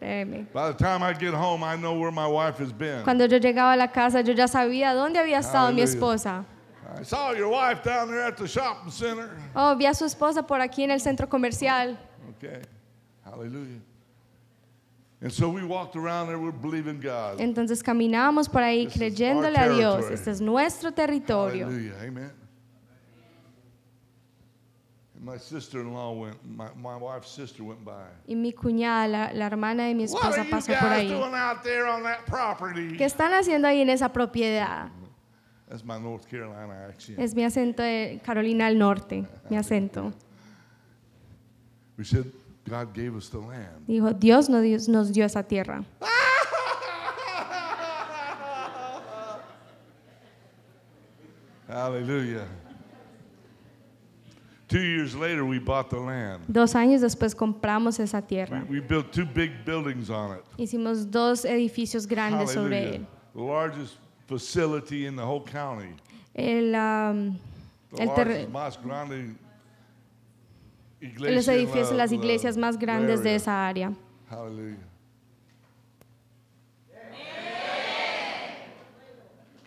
Créeme. By the time I get home, I know where my wife has been. Cuando yo llegaba a la casa, yo ya sabía dónde había estado mi Hallelujah. esposa. I saw your wife down there at the shopping center. Oh, vi a su esposa por aquí en el centro comercial. Okay. Hallelujah. And so we walked around there, we're believing God. Entonces caminábamos por ahí This creyéndole a Dios. Este es nuestro territorio. Hallelujah. Amen. And my sister-in-law went, my, my wife's sister went by. Y mi cuñada, la, la hermana de mi What are esposa, you pasó por guys ahí. doing out there on that property? ¿Qué están haciendo ahí en esa propiedad? That's my North Carolina accent. Es mi acento de Carolina del Norte, mi acento. We said, God gave us the land. Dijo, Dios nos dio, nos dio esa tierra. Hallelujah. Two years later, we bought the land. Dos años después compramos esa tierra. We built two big buildings on it. Hicimos dos edificios grandes sobre él. The largest facility in the whole county. El, um, The El largest, más grande los iglesia en edificios, la- las la- iglesias más grandes de esa área. Hallelujah.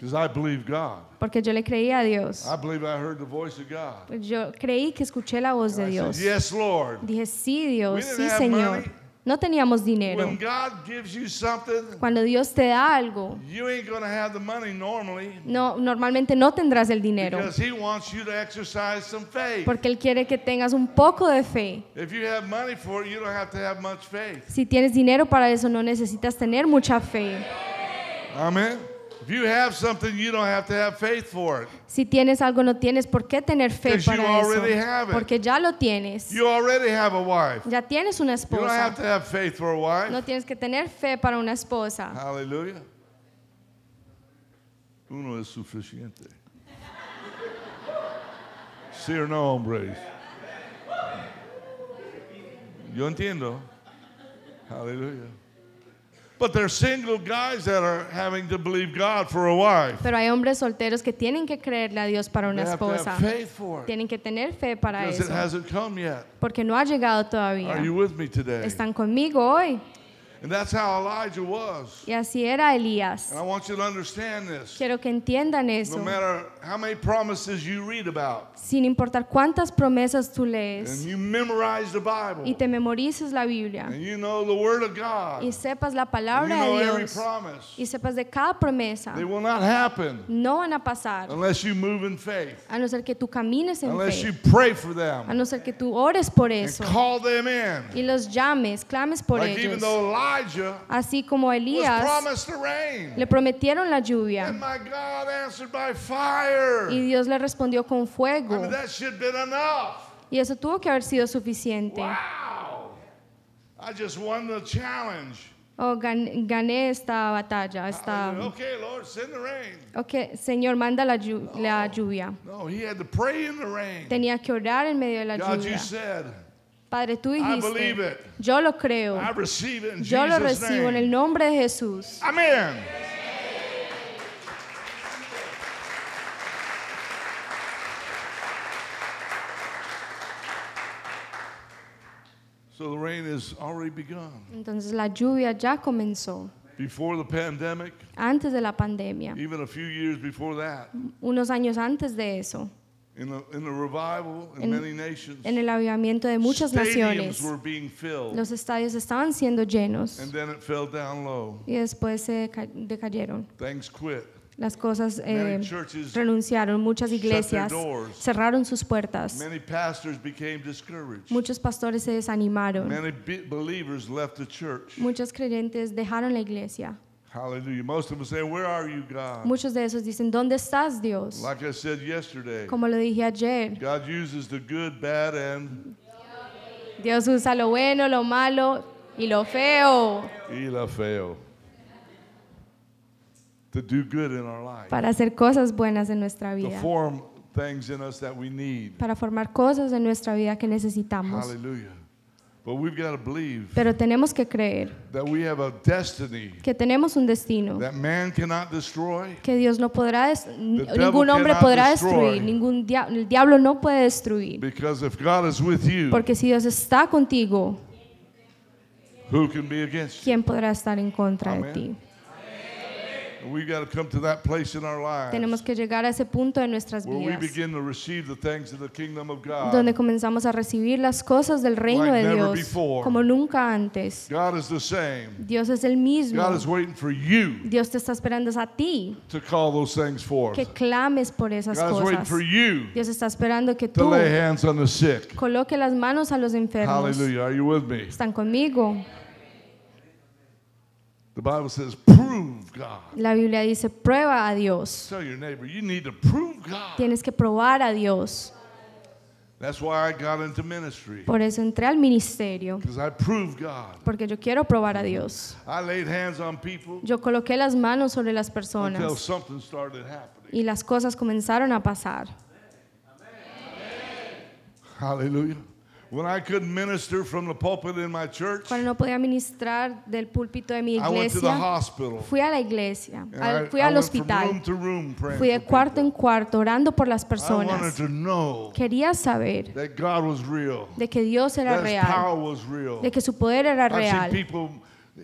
I believe God. Porque yo le creí a Dios. I believe I heard the voice of God. Yo creí que escuché la voz de I said, Dios. yes, Lord. Dije, sí, Dios, sí, Señor. money. No teníamos dinero. When God gives you something, Cuando Dios te da algo, you ain't to have the money normally no, normalmente no tendrás el dinero. because He wants you to exercise some faith. Porque Él quiere que tengas un poco de fe. Si tienes dinero para eso, no necesitas tener mucha fe. Amen. If you have something, you don't have to have faith for it. Si tienes algo, no tienes por qué tener fe 'Cause you para already have eso. it. Porque ya lo tienes. You already have a wife. Ya tienes una You don't have to esposa. have faith for a wife. No tienes que tener fe para una esposa. Hallelujah. Uno es suficiente. ¿Sí o no, hombres? Yo entiendo. Hallelujah. But there's single guys that are having to believe God for a wife. Pero hay hombres solteros que tienen que creerle a Dios para They una have to esposa. have faith for it Tienen que tener fe para because it eso. hasn't come yet. Porque no ha llegado Are todavía. you with me today? Están conmigo hoy. And that's how Elijah was. Y así era Elías. And I want you to understand this. Quiero que entiendan eso. No matter how many promises you read about, Sin importar cuántas promesas tú and lees you memorize the Bible, y te memorices la Biblia and you know the Word of God, y and sepas la palabra you know de every promise, y sepas de cada promesa, they will not happen no van a pasar unless you move in faith, a no ser que tú camines en unless you pray for them. a no ser que tú ores por and eso call them in. y los llames, clames por Like even ellos. though Elijah Así como Elías le prometieron la and lluvia my God answered by fire. y Dios le respondió con fuego y eso tuvo que haber sido suficiente. Wow. I just won the challenge. Oh, gan- gané esta batalla, esta... okay, Lord, send the rain. Ok, Señor, manda la, llu- la lluvia. No, he had to pray in the rain. Tenía que orar en medio de la God, you lluvia. said, Padre, tú dijiste, yo lo creo, yo lo recibo en el nombre de Jesús. Amen. So the rain has already begun. Entonces la lluvia ya comenzó. Before the pandemic, antes de la pandemia, even a few years before that, unos años antes de eso, in the, in the revival in En- many nations, en el avivamiento de muchas naciones. were being filled. Los estadios estaban siendo llenos And then it fell down low. y después se ca- decayeron. Things quit. Las cosas eh, Many churches, renunciaron, muchas their iglesias doors. cerraron sus puertas, many pastors became discouraged. muchos pastores se desanimaron, Many be- believers left the church. muchos creyentes dejaron la iglesia. Hallelujah. Most of them say, Where are you, God? Muchos de esos dicen, ¿dónde estás Dios? Like I said yesterday, Como lo dije ayer, God uses the good, bad, and Dios usa lo bueno, lo malo y lo feo y la feo to do good in our life, para hacer cosas buenas en nuestra to vida, form things in us that we need. para formar cosas en nuestra vida que necesitamos. Hallelujah. But we've got to believe Pero tenemos que creer that we have a destiny que tenemos un destino that man cannot destroy. que Dios no podrá, des- ningún hombre cannot podrá destroy. destruir, ningún dia- el diablo no puede destruir. Because if God is with you, Porque si Dios está contigo, who can be against you? ¿quién podrá estar en contra de Amén. ti? And we've got to come to that place in our lives Tenemos que llegar a ese punto de nuestras where we vidas, begin to receive the things of the kingdom of God. donde comenzamos a recibir las cosas del reino Like de never Dios before. como nunca antes. God is the same. Dios es el mismo. God is waiting for you Dios te está esperando es a ti to call those things forth. que clames por esas God is waiting cosas. for you Dios está esperando que to tú lay hands on the sick. coloque las manos a los enfermos. Hallelujah. Are you with me? ¿Están conmigo? The Bible says, prove God. La Biblia dice, prueba a Dios. Tell your neighbor, you need to prove God. Tienes que probar a Dios. That's why I got into ministry. Por eso entré al ministerio, Because I proved God. porque yo quiero probar a Dios. I laid hands on people Yo coloqué las manos sobre las until personas something started happening. y las cosas comenzaron a pasar. Hallelujah. When I couldn't minister from the pulpit in my church, Cuando no podía ministrar del púlpito de mi I went to the iglesia, hospital. fui a la iglesia, And al- I, fui I al went from hospital, room to room praying fui de for cuarto en cuarto orando por las I wanted personas. to know Quería saber that God was real, de que Dios era that His real, power was real. de que su poder era I've seen real. people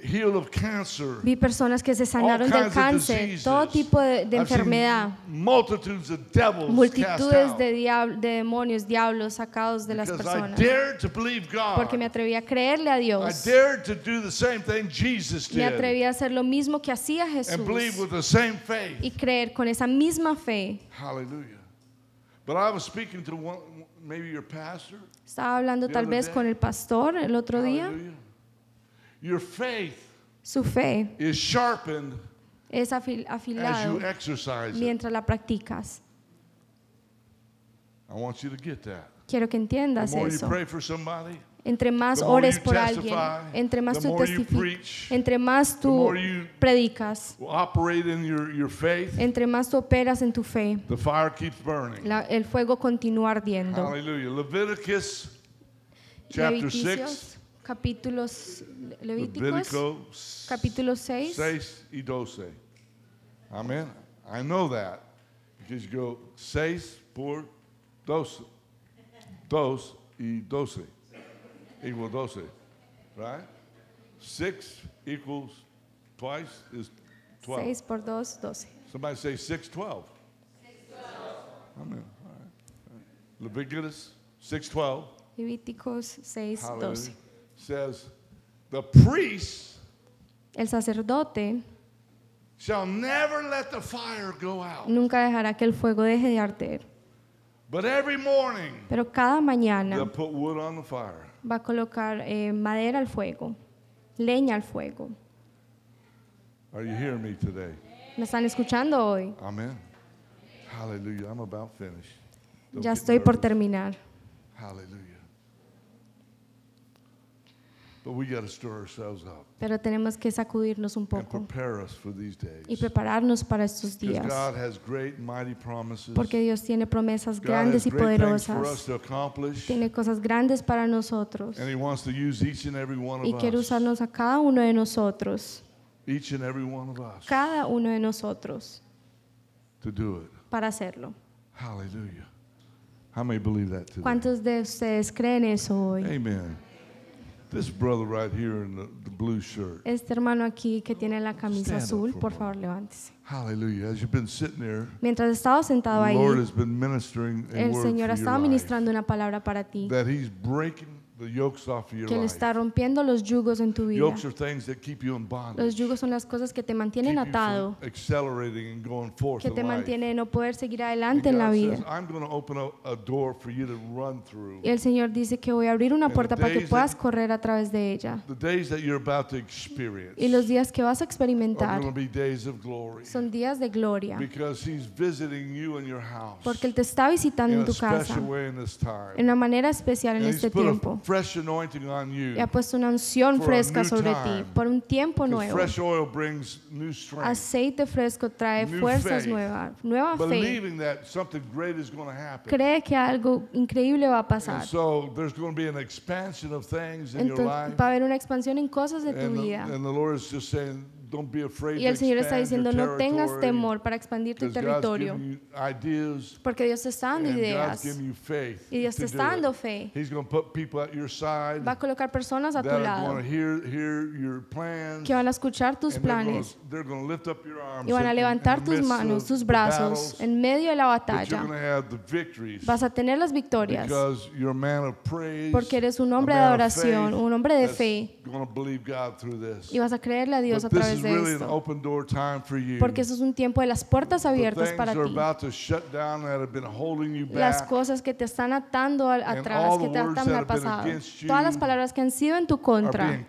healed of cancer. Vi personas que se sanaron del cáncer, diseases. todo tipo de, enfermedad, multitudes of devils multitudes de, demonios, diablos sacados de las because I personas. dared to believe God. Porque me atreví a creerle a I Dios. dared to do the same thing Jesus Me did atreví a hacer lo mismo que hacía and believe Jesús with the same faith. y creer con esa misma fe. Hallelujah. But I was speaking to one, maybe your pastor. Estaba hablando The tal other vez day. con el pastor el otro día. Hallelujah. Your faith Su fe is sharpened es afil- as afilado you exercise it. mientras la practicas. I want you to get that. Quiero que The entiendas more you eso. pray for somebody, Entre más the more ores you por alguien, testify, entre más the tú more you testificas, preach, entre más the tú more you predicas, will operate in your, your faith, entre más tú operas en tu fe, the fire keeps burning. la- el fuego continúa ardiendo. Hallelujah. Leviticus chapter 6. Levíticos, capítulos, Levíticos, Levíticos capítulo 6. 6 y 12. Amen. I know that because you go 6 por 12. 2 y 12 equal 12. Right? 6 equals twice is 12. 6 por 2, 12. Somebody say 6, 12. Amen. All right. All right. Leviticus 6, 12. Levíticos 6, Hallelujah. 12. Says, the priest El sacerdote shall never let the fire go out. nunca dejará que el fuego deje de arder, But every morning pero cada they'll mañana put wood on the fire. va a colocar eh, madera al fuego, leña al fuego. Are you hearing me today? ¿Me están escuchando hoy? Amen. Hallelujah. I'm about finished. Don't Ya estoy por nervous. terminar, Hallelujah. But we got to stir ourselves up pero tenemos que sacudirnos un and poco prepare us for these days. y prepararnos para estos Because días, God has great and mighty promises. porque Dios tiene promesas God grandes has y great things for us poderosas, to accomplish. tiene cosas grandes para nosotros And He wants to use each and every one y of quiere us. usarnos a cada uno de nosotros, Each and every one of us cada uno de nosotros, to do it. para hacerlo. Hallelujah. How many believe that today? ¿Cuántos de ustedes creen eso hoy? Amen. This brother right here in the, the blue shirt. Este hermano aquí que tiene la camisa Stand up azul, for por favor, levántese. Hallelujah. As you've been sitting there, Mientras estaba sentado the ahí, Lord has been ministering a el word Señor for your life. ministrando una palabra para ti, That He's breaking que life. está rompiendo los yugos en tu vida. Yokes are things that keep you in Los yugos son las cosas que te mantienen atado, que te mantienen no poder seguir adelante en la vida. says, I'm going to open a, a door for you to run through. Y el Señor dice que voy a abrir una puerta para que days puedas that- correr a través de ella. The days that you're about to experience Y los días que vas a experimentar going to be days of glory. son días de gloria, Because He's visiting you in your house porque Él te está visitando en tu casa en una manera especial en este tiempo. Fresh anointing on you. Y ha puesto una unción fresca sobre ti por un tiempo nuevo. fresh oil brings new strength. Aceite fresco trae New fuerzas faith. nuevas, nueva fe. Believing that something great is going to happen. Cree que algo increíble va a And pasar. so there's going to be an expansion of things in your Entonces life. va a haber una expansión en cosas de tu vida. and the Lord is just saying, don't be afraid Y el Señor está diciendo, no tengas temor para expandir tu territorio, porque Dios te está dando ideas y Dios te está dando fe. He's going to put people at your side Va a colocar personas a tu lado going to hear, hear your plans. que van a escuchar tus planes They're going to lift up your arms y van a levantar tus manos, tus the brazos en medio de la batalla. going to have the victories Vas a tener las victorias because you're a man of praise, porque eres un hombre de adoración, faith un hombre de fe going to believe God through this. y vas a creerle a Dios a this través de really an esto. open door time for you. Porque eso es un tiempo de las puertas abiertas para ti. about to shut down that have been holding you Las back. cosas que te están atando atrás, all que the te atan al pasado. Todas las palabras que han sido en tu contra,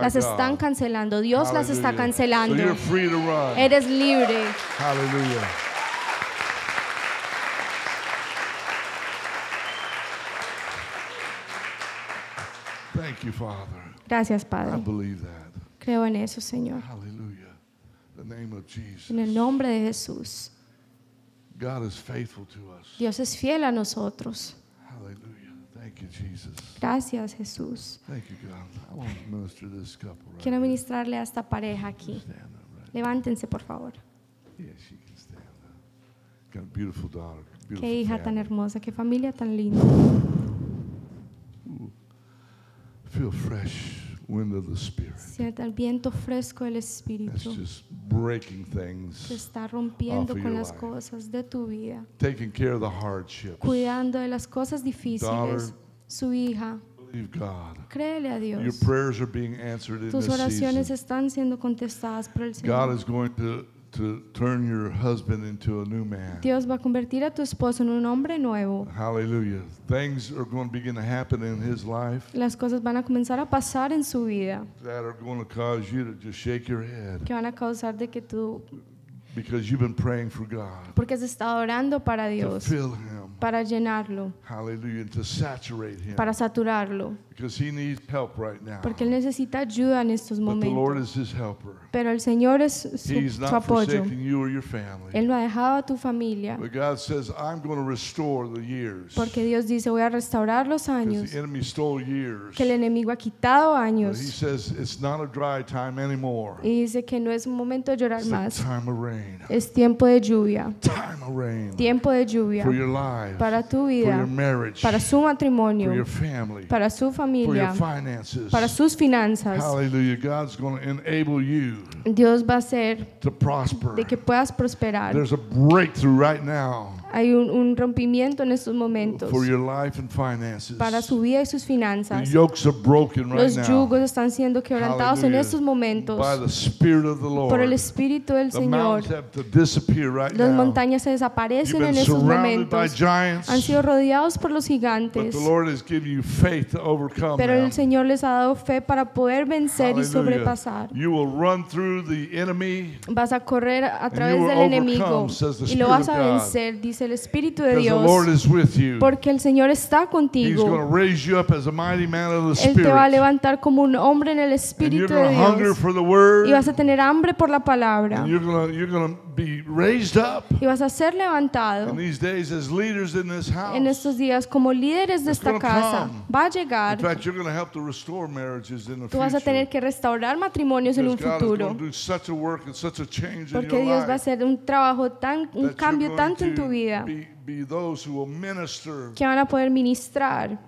las están cancelando. Dios las está cancelando. you're free to run. Eres libre. Hallelujah. Thank you, Father. Gracias, I Padre. believe that. Creo en eso, Señor. Hallelujah. The name of Jesus. En el nombre de Jesús. God is faithful to us. Dios es fiel a nosotros. Hallelujah. Thank you, Jesus. Gracias, Jesús. Thank you, God. I want to minister this couple right Quiero ministrarle a esta pareja aquí. Stand up, right? Levántense, por favor. Yeah, she can stand up. Got a beautiful daughter. Beautiful Qué hija tan hermosa, qué familia tan linda. Feel fresh wind of the Spirit. Sienta el viento fresco del That's Espíritu. just breaking things, está rompiendo con las life. cosas de tu vida. taking care of the hardships. Cuidando de las cosas difíciles. Daughter. Su hija. God. Créele a Dios. Your prayers are being answered in Tus this oraciones season. están siendo contestadas por el God is going to, to turn your husband into a new man. Dios va a convertir a tu esposo en un hombre nuevo. Hallelujah. Things are going to begin to happen in his life Las cosas van a comenzar a pasar en su vida that are going to cause you to just shake your head que van a causar de que tú, because you've been praying for God porque has estado orando para Dios. to fill him. para llenarlo, Hallelujah. To saturate him para saturarlo, because he needs help right now. porque Él necesita ayuda en estos momentos. Pero el Señor es su, su apoyo. forsaking you or your family. Él no ha dejado a tu familia, But God says, I'm going to restore the years. porque Dios dice, voy a restaurar los años the enemy stole years. que el enemigo ha quitado años. says it's not a dry time anymore. Y dice que no es un momento de llorar más, time of rain. es tiempo de lluvia, Time of rain. tiempo de lluvia For your life. para tu For your vida, marriage. para su For matrimonio, your family. para su your familia, finances. para sus finanzas. Hallelujah. God's going to enable you Dios va a hacer to prosper. de que puedas prosperar. There's a breakthrough right now Hay un, un rompimiento en estos momentos for your life and finances. para su vida y sus The finanzas. yokes are broken right Los now. yugos están siendo quebrantados en Hallelujah. estos momentos By the Spirit of the Lord. por el Espíritu del the Señor. have to disappear right Las now. montañas se desaparecen en estos momentos. giants, Han sido rodeados por los gigantes, the Lord has given you faith to overcome pero el Señor les ha dado fe para poder vencer y Hallelujah. sobrepasar. You will run through the enemy. Vas a correr a través del enemigo the y lo vas a vencer, dice el Espíritu de Because the Lord Dios, is with you. porque el Señor está He's going to contigo. raise you up as a mighty man of the Él te va a Spirit. levantar como un hombre en el Espíritu de Dios for the word. y vas a tener hambre por la palabra Be raised up y vas a ser levantado in these days as leaders in this house. en estos días como líderes de It's esta gonna casa. come. Va a In llegar. fact, you're going to help to restore marriages in the Tú vas a tener future. que restaurar matrimonios en un Because God is futuro. going to do such a work and such a change in Porque your Dios va a life hacer un trabajo tan, un cambio tanto en tu to vida Be, be those who will minister que van a poder ministrar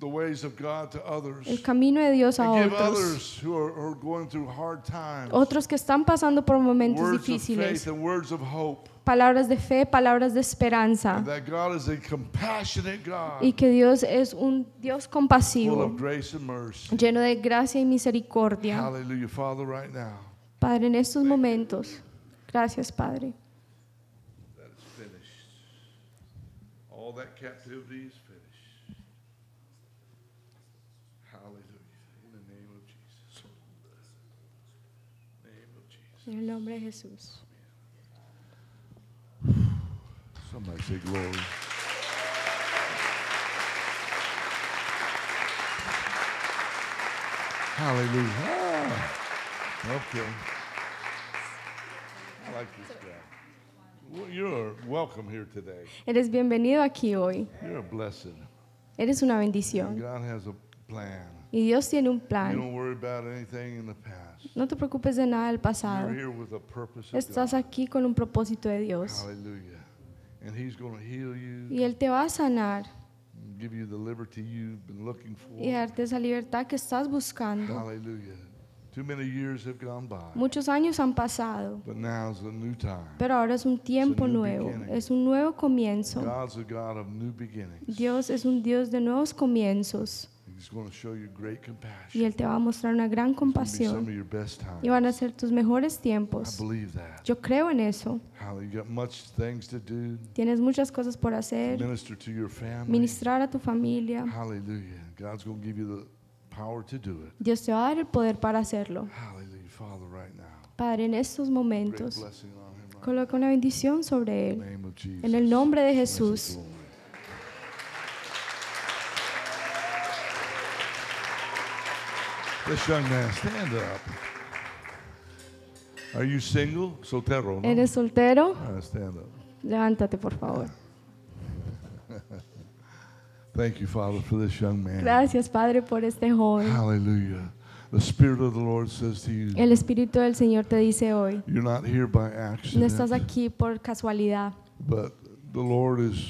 the ways of God to others. el camino de Dios a and give otros. others who are, who are going through hard times Otros que están pasando por momentos words of difíciles. faith and words of hope. Palabras de fe, palabras de esperanza. And that God is a compassionate God, Y que Dios es un Dios full compasivo, of grace and mercy. lleno de gracia y misericordia. Hallelujah, Father, right now. Padre, en estos momentos, gracias Padre. That is finished. All that captivity is En el nombre de Jesús. Somebody say glory. Hallelujah. Ah, okay. I like this guy. Well, you're welcome here today. Eres bienvenido aquí hoy. You're a blessing. Eres una bendición. God has a plan. Y Dios tiene un plan. No te preocupes de nada del pasado. Estás aquí con un propósito de Dios. Hallelujah. And He's going to heal you, Y Él te va a sanar and give you the liberty you've been looking for. y darte esa libertad que estás buscando. Hallelujah. Too many years have gone by, Muchos años han pasado, but now's a new time. pero ahora es un tiempo nuevo. Es un nuevo comienzo. God's a God of new beginnings. Dios es un Dios de nuevos comienzos. He's going to show you great Y compassion. Él te va a mostrar una gran compasión. Y van a ser tus mejores I tiempos. believe that. Yo creo en eso. Tienes muchas cosas por hacer. Ministrar a tu familia. Dios te va a dar el poder para hacerlo. Padre, en estos momentos, coloca una bendición sobre Él. En el nombre de Jesús. This young man, stand up. Are you single? Soltero, no? ¿Eres soltero? Stand up. Levántate, por favor. Thank you, Father, for this young man. Gracias, Padre, por este joven. Hallelujah. The Spirit of the Lord says to you, El Espíritu del Señor te dice hoy, you're not here by accident, no estás aquí por casualidad. but the Lord is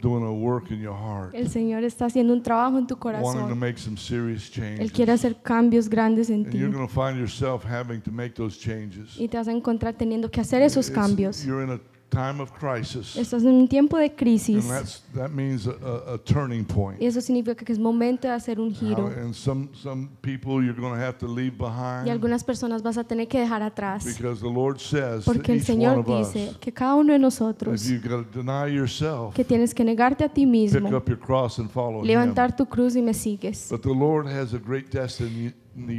doing a work in your heart, El Señor está haciendo un trabajo en tu wanting to corazón. make some serious Él quiere changes. hacer cambios grandes en And ti. you're going to find yourself having to make those changes. Y te vas a encontrar teniendo que hacer esos It's- cambios. You're in a time of crisis, Estás en un tiempo de crisis. and that's, that means a, turning point. Y eso significa que es momento de hacer un giro. And some, some people you're going to have to leave Y behind algunas personas vas a tener que dejar atrás. because the Lord says Porque el Señor us, dice que cada uno de nosotros, you've got to deny yourself, que tienes que negarte a ti pick mismo, up your cross and follow Him. levantar tu cruz y me sigues. But the Lord has a great destiny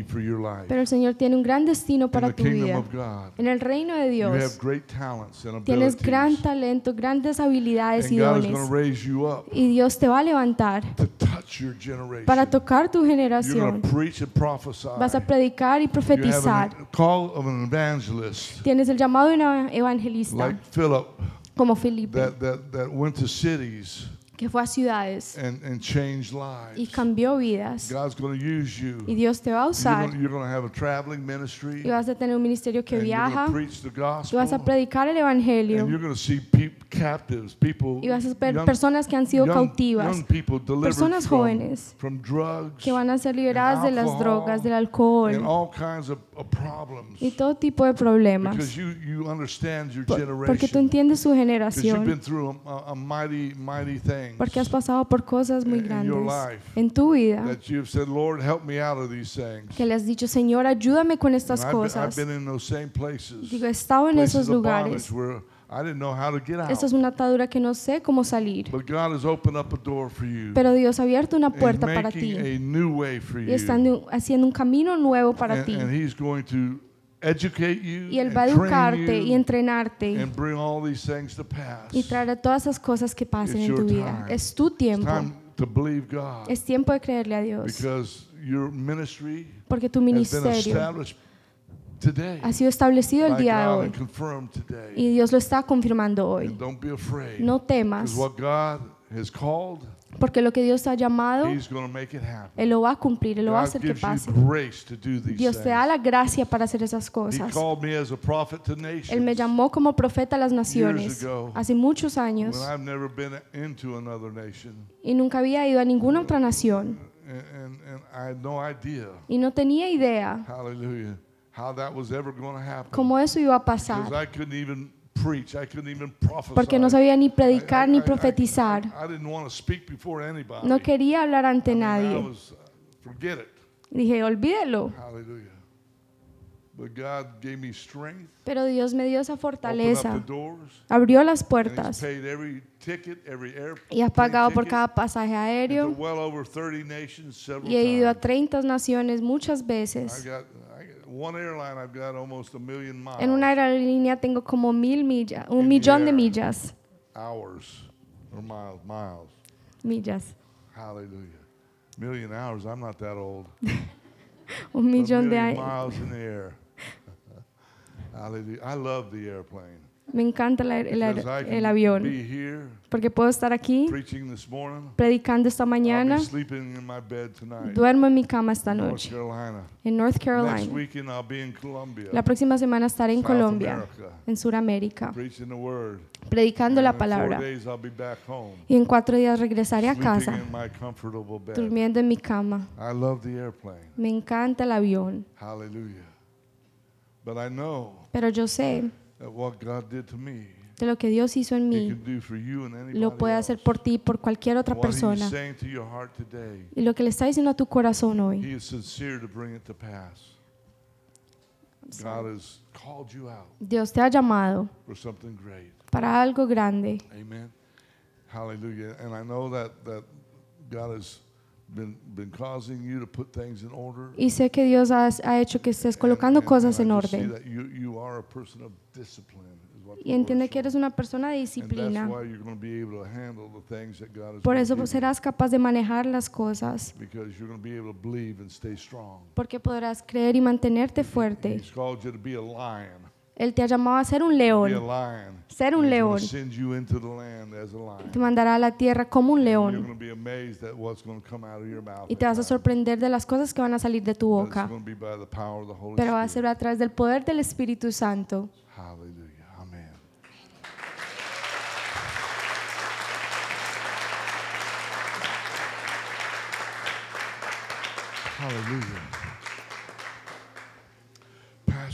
for your life. Pero el Señor tiene un gran destino In para the tu kingdom vida. of God, En el reino de you have Dios great talents and tienes abilities. gran talento, grandes habilidades y And God is going dones. to raise you up Y Dios te va a levantar to touch your generation. para tocar tu generación. to preach and prophesy. Vas a predicar y You have profetizar. call of an evangelist Tienes el llamado de una evangelista, like Philip como Felipe, that, that, that went to cities que fue a ciudades and, and changed y lives. cambió vidas. God's going to use you. Y Dios te va a usar you're going to have a traveling ministry. y vas a tener un ministerio que and viaja preach the y vas a gospel. predicar el And evangelio you're going to see peop captives, people, y vas a ver young, personas que han sido young- cautivas, young people delivered personas jóvenes from drugs que van a ser liberadas de las drogas, del and alcohol all kinds of, of problems. Y todo tipo de problemas. Por- Porque tú entiendes su generación, through a, a mighty, mighty thing. porque has pasado por cosas muy grandes life en tu vida, que le has dicho, Señor, ayúdame con estas cosas. Digo, he estado en esos lugares. I didn't know how to get out. Esto es una atadura que no sé cómo salir, But God has opened up a door for you. pero Dios ha abierto una and puerta para ti a new way for y you. está haciendo un camino nuevo para and, ti. and He's going to educate you Y Él va a educarte y entrenarte and bring all these things to pass. y traer todas esas cosas que pasen It's en tu vida. time. Es tu It's tiempo. time to believe God Es tiempo de creerle a Dios. because your ministry Porque tu has been ministerio ha sido establecido el día de hoy y Dios lo está confirmando hoy. And don't be afraid. No temas, porque lo que Dios ha llamado, He's going to make it happen. Él lo va a cumplir, Él lo va a hacer que pase. Dios te da la gracia para hacer esas cosas. Él me llamó como profeta a las naciones hace muchos años when I've never been into another nation. y nunca había ido a ninguna otra nación y no tenía idea hallelujah, how that was ever going to happen. cómo eso iba a Because pasar, I couldn't even preach, I couldn't even prophesy. porque no sabía ni I- predicar I- ni I- profetizar. I, didn't want to speak before anybody. No quería hablar ante I mean, I nadie. was, uh, forget it. Dije, olvídelo. Hallelujah. But God gave me strength, Pero Dios me dio esa opened up fortaleza, the doors, abrió las and He's puertas paid every ticket, every airplane y ha pagado por ticket, cada pasaje aéreo well over 30 nations several y he ido a times. 30 naciones muchas veces. got, I got one airline. I've got almost a million miles. En una aerolínea tengo como mil millas, un millón de millas, hours or miles, miles. millas, Hallelujah. Million hours. I'm not that old. un millón de miles in the air. Hallelujah. I love the airplane. Me encanta el, el can avión porque puedo estar aquí predicando esta mañana. Duermo en mi cama esta noche en North Carolina. La próxima semana estaré en Colombia, en Sudamérica, predicando And la palabra. Y en cuatro días regresaré a casa, durmiendo en mi cama. Me encanta el avión, pero yo sé that what God did to me, de lo que Dios hizo en mí, lo puede hacer por ti y por cualquier otra persona. saying to your heart today, Y lo que le está diciendo a tu corazón hoy, He is sincere to bring it to pass. God has called you out Dios te ha llamado for something great. para algo grande. Amen. Hallelujah. And I know that that God has been been causing you to put things in order. Y sé que Dios ha, ha hecho que estés colocando And- and- cosas en orden. that you you are a person of discipline. what the y entiende que eres una persona de disciplina. Por eso serás capaz de manejar las cosas, because you're going to be able to believe and stay strong. porque podrás creer y mantenerte fuerte. Él te ha llamado a ser un león, ser un león. Te mandará a la tierra como un león. y te vas a sorprender de las cosas que van a salir de tu boca, pero va a ser a través del poder del Espíritu Santo. Hallelujah.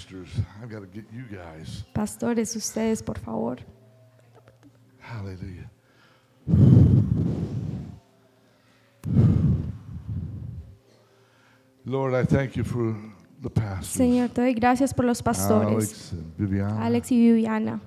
Pastors, I've got to get you guys. Pastores, ustedes, por favor. Hallelujah. Lord, I thank you for the pastors. Señor, te doy gracias por los pastores, Alex and Viviana. Alex y Viviana.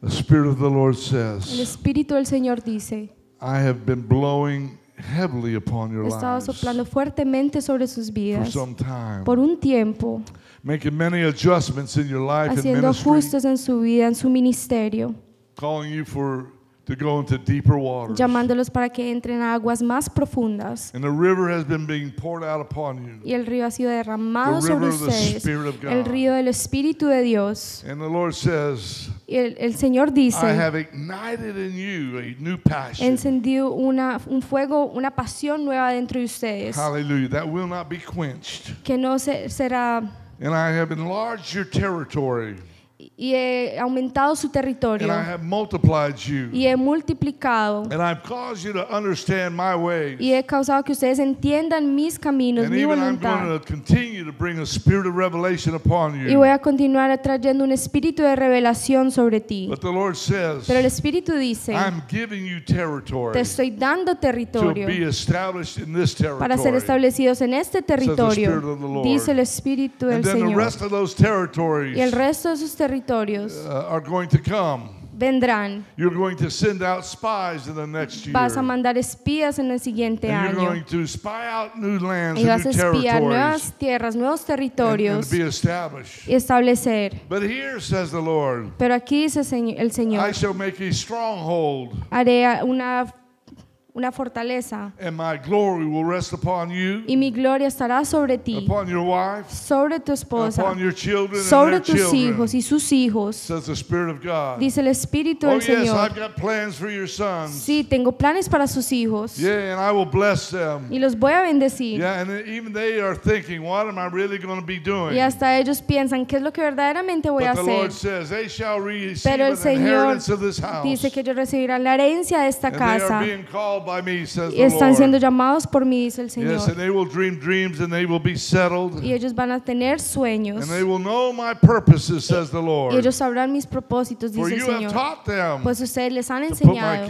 The Spirit of the Lord says, El Espíritu del Señor dice, I have been blowing heavily upon your lives soplando fuertemente sobre sus for vidas some time, por un tiempo, making many adjustments in your life and haciendo ministry, ajustes en su vida, en su ministerio, calling you for to go into deeper waters. llamándolos para que entren a aguas más profundas. And the river has been being poured out upon you. Y el río ha sido derramado The sobre river of the ustedes, Spirit of el río del Espíritu de Dios. And the Lord says, Y el, el Señor I dice, have ignited in you a new passion. encendido una, un fuego, una pasión nueva dentro de ustedes, Hallelujah. That will not be quenched. que no se- será, And I have enlarged your territory. Y he aumentado su And territorio, I have multiplied you. y he multiplicado, And I've caused you to understand my ways. y he causado que ustedes entiendan mis caminos, And mi even I'm voluntad. going to continue to bring a spirit of revelation upon Y voy a continuar trayendo un espíritu de revelación sobre ti. But the Lord says, Pero el Espíritu dice, I'm giving you te territory estoy dando to territorio be established in this para ser territory. establecidos en este territorio, dice el Espíritu del And then the Señor. rest of those territories Y el resto de sus territorios uh, are going to come. vendrán. You're going to send out spies in the next year. Vas a mandar espías en el siguiente and you're año. going to spy out new lands Y vas a new espiar territories nuevas tierras, nuevos territorios and be established. y establecer. But here says the Lord, Pero aquí dice el I Señor, shall make a stronghold, haré una, una fortaleza and my glory will rest upon you, y mi gloria estará sobre ti, upon your wife, sobre tu esposa, upon your children, sobre and their tus children, hijos y sus hijos, says the Spirit of God. dice el Espíritu Oh del yes, Señor. I've got plans for your sons. Sí, tengo planes para sus hijos Yeah, and I will bless them. y los voy a bendecir. Yeah, and even they are thinking, what am I really going to be doing? Y hasta ellos piensan, ¿qué es lo que verdaderamente voy a the hacer? Lord says, they shall receive Pero el Señor inheritance of this house. dice que ellos recibirán la herencia de esta and they are casa being called by me, says y the están Lord. siendo llamados por mí, dice el Yes, and Señor. they will dream dreams and they will be settled. Y ellos van a tener sueños And they will know my purposes, says the y Lord. ellos sabrán mis propósitos, dice el you have Señor. taught them Pues ustedes les han enseñado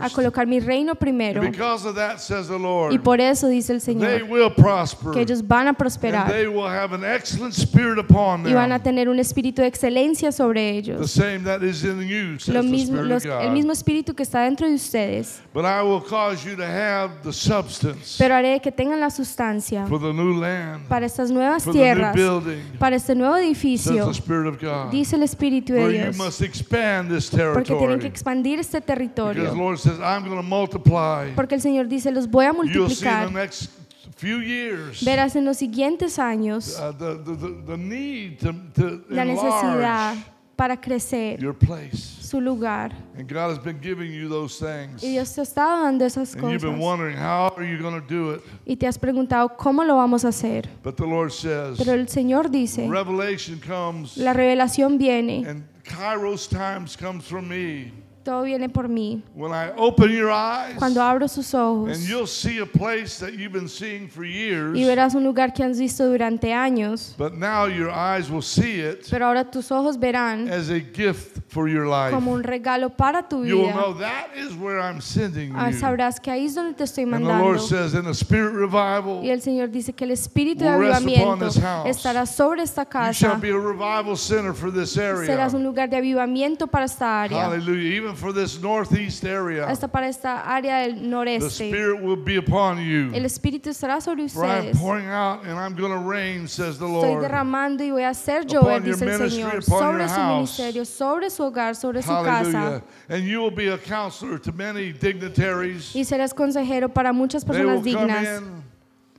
a colocar mi reino primero And because of that, says the y por eso dice el they Señor will prosper. que ellos van a prosperar they will have an excellent spirit upon y van a them. tener un espíritu de excelencia sobre The ellos. same that is in you, says Lo the mismo, los- el mismo espíritu que está dentro de ustedes, But I will cause you to have the substance pero haré que tengan la sustancia for the new land, para estas nuevas for the new tierras, building, para este nuevo says edificio, the Spirit of God. dice el Espíritu For de you Dios. must expand this Porque tienen que territory. expandir este Because the territorio. Lord says, I'm going to multiply. Porque el Señor dice, los voy a You'll see in multiplicar. the next few years Verás en los siguientes años uh, the, the, the, the need to, to la necesidad para crecer your place. su lugar. And God has been giving you those things. Y Dios te estado dando esas And you've been cosas. wondering, how are you going to do it? Y te has preguntado, ¿cómo lo vamos a hacer? But the Lord says, Pero el Señor dice, revelation comes, la revelación viene, and Kairos times comes from me. Todo viene por mí. When I open your eyes, Cuando abro sus ojos and you'll see a place that you've been seeing for years, y verás un lugar que has visto durante años, but now your eyes will see it pero ahora tus ojos verán as a gift for your life. como un regalo para tu You will vida. know that is where I'm sending Ah, you. Sabrás que ahí es donde te estoy And the mandando. Lord says, in the spirit revival, Y el Señor dice que el espíritu de avivamiento estará sobre esta you shall casa. be a revival center for this area. Serás un lugar de avivamiento para esta área. Hallelujah. Even for this northeast area, hasta para esta área del the noreste. Spirit will be upon you. El Espíritu estará sobre For I am ustedes. pouring out and I'm going to rain, says the Estoy Lord. derramando y voy a hacer Upon llover, your dice el ministry, Señor, upon sobre your su house. ministerio, sobre su hogar, sobre su Hallelujah. casa. And you will be a counselor to many dignitaries. Y serás consejero para muchas They will personas come dignas. in,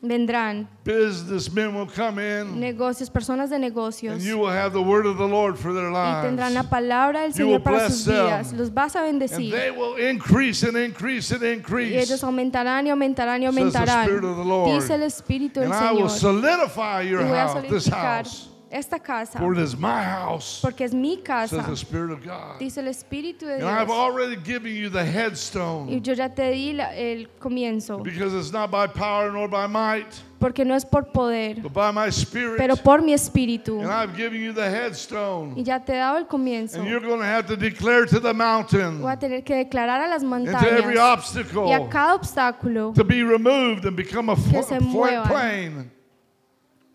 Vendrán businessmen will come in, negocios, personas de negocios. and you will have the word of the Lord for their Y tendrán la lives. palabra del You will Señor para bless sus them. vidas. Los vas a And bendecir. they will increase and increase and Y increase. ellos aumentarán y aumentarán y aumentarán. Spirit of the Lord. Dice el Espíritu del And I will Señor. solidify your Y voy a house, this solidificar house, esta casa. for it is my house, Porque es mi says casa. the Spirit of God. Dice el Espíritu de And I've Dios. already given you the Y headstone, yo ya te di la- el comienzo. because it's not by power nor by might, Porque no es por poder, but by my Spirit. pero por mi espíritu. And I've given you the headstone. Y ya te he dado el comienzo. And you're going to have to declare to the mountain Voy a tener que declarar a las and to every montañas obstacle y a cada obstáculo to be removed and become a fl- se flat muevan. plain.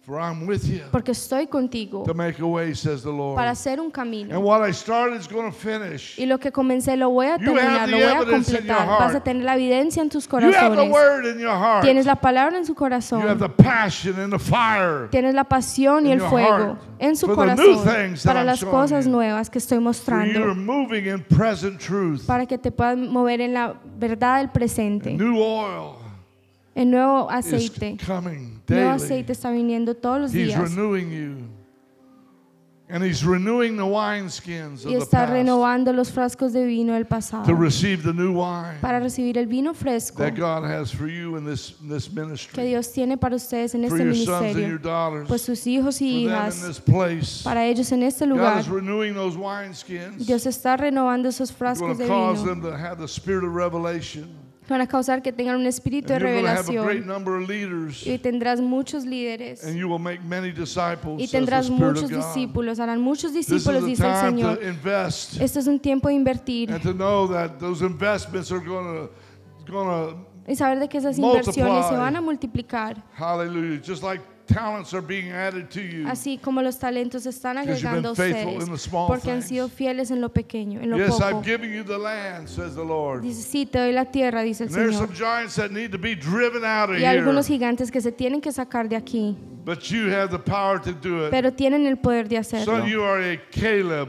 For I'm with you porque estoy contigo to make a way, says the Lord. para hacer un And camino. what I started is going to finish. Y lo que comencé lo voy a You have terminar, the lo voy a completar. Vas a tener la evidencia en tus You have the corazones. word in your heart. Tienes la palabra en su You have corazón. the passion and the fire. Tienes la pasión y in el your fuego heart en su for the new corazón things that para I'm las showing cosas you. nuevas que estoy mostrando, moving in present truth. para que te puedas mover en la verdad del presente. New oil El nuevo aceite. coming Nuevo aceite está viniendo todos los He's días renewing you. And he's renewing the wineskins y of the está past renovando los frascos de vino del pasado to receive the new wine para recibir el vino fresco that God has for you in this, in this que ministry. Dios tiene para ustedes en este ministerio, pues sus hijos y hijas, para ellos en este God lugar. is renewing those wineskins. Dios está renovando esos frascos de vino. them to have the spirit of revelation. Van a causar que tengan un espíritu de revelación y tendrás muchos líderes y tendrás muchos discípulos, harán muchos discípulos, dice el Señor. Este es un tiempo de invertir y saber de que esas inversiones se van a multiplicar, Hallelujah. Talents are being added to you. así como los talentos están agregando a been faithful ustedes, in the small porque han sido fieles en lo pequeño, en lo Yes, poco. I've given you the land, says the Lord. Dice, sí, te doy la tierra, dice el Señor. some giants that need to be driven out of Y algunos here. gigantes que se tienen que sacar de aquí, But you have the power to do it. pero tienen el poder de hacerlo. Son, you are a Caleb,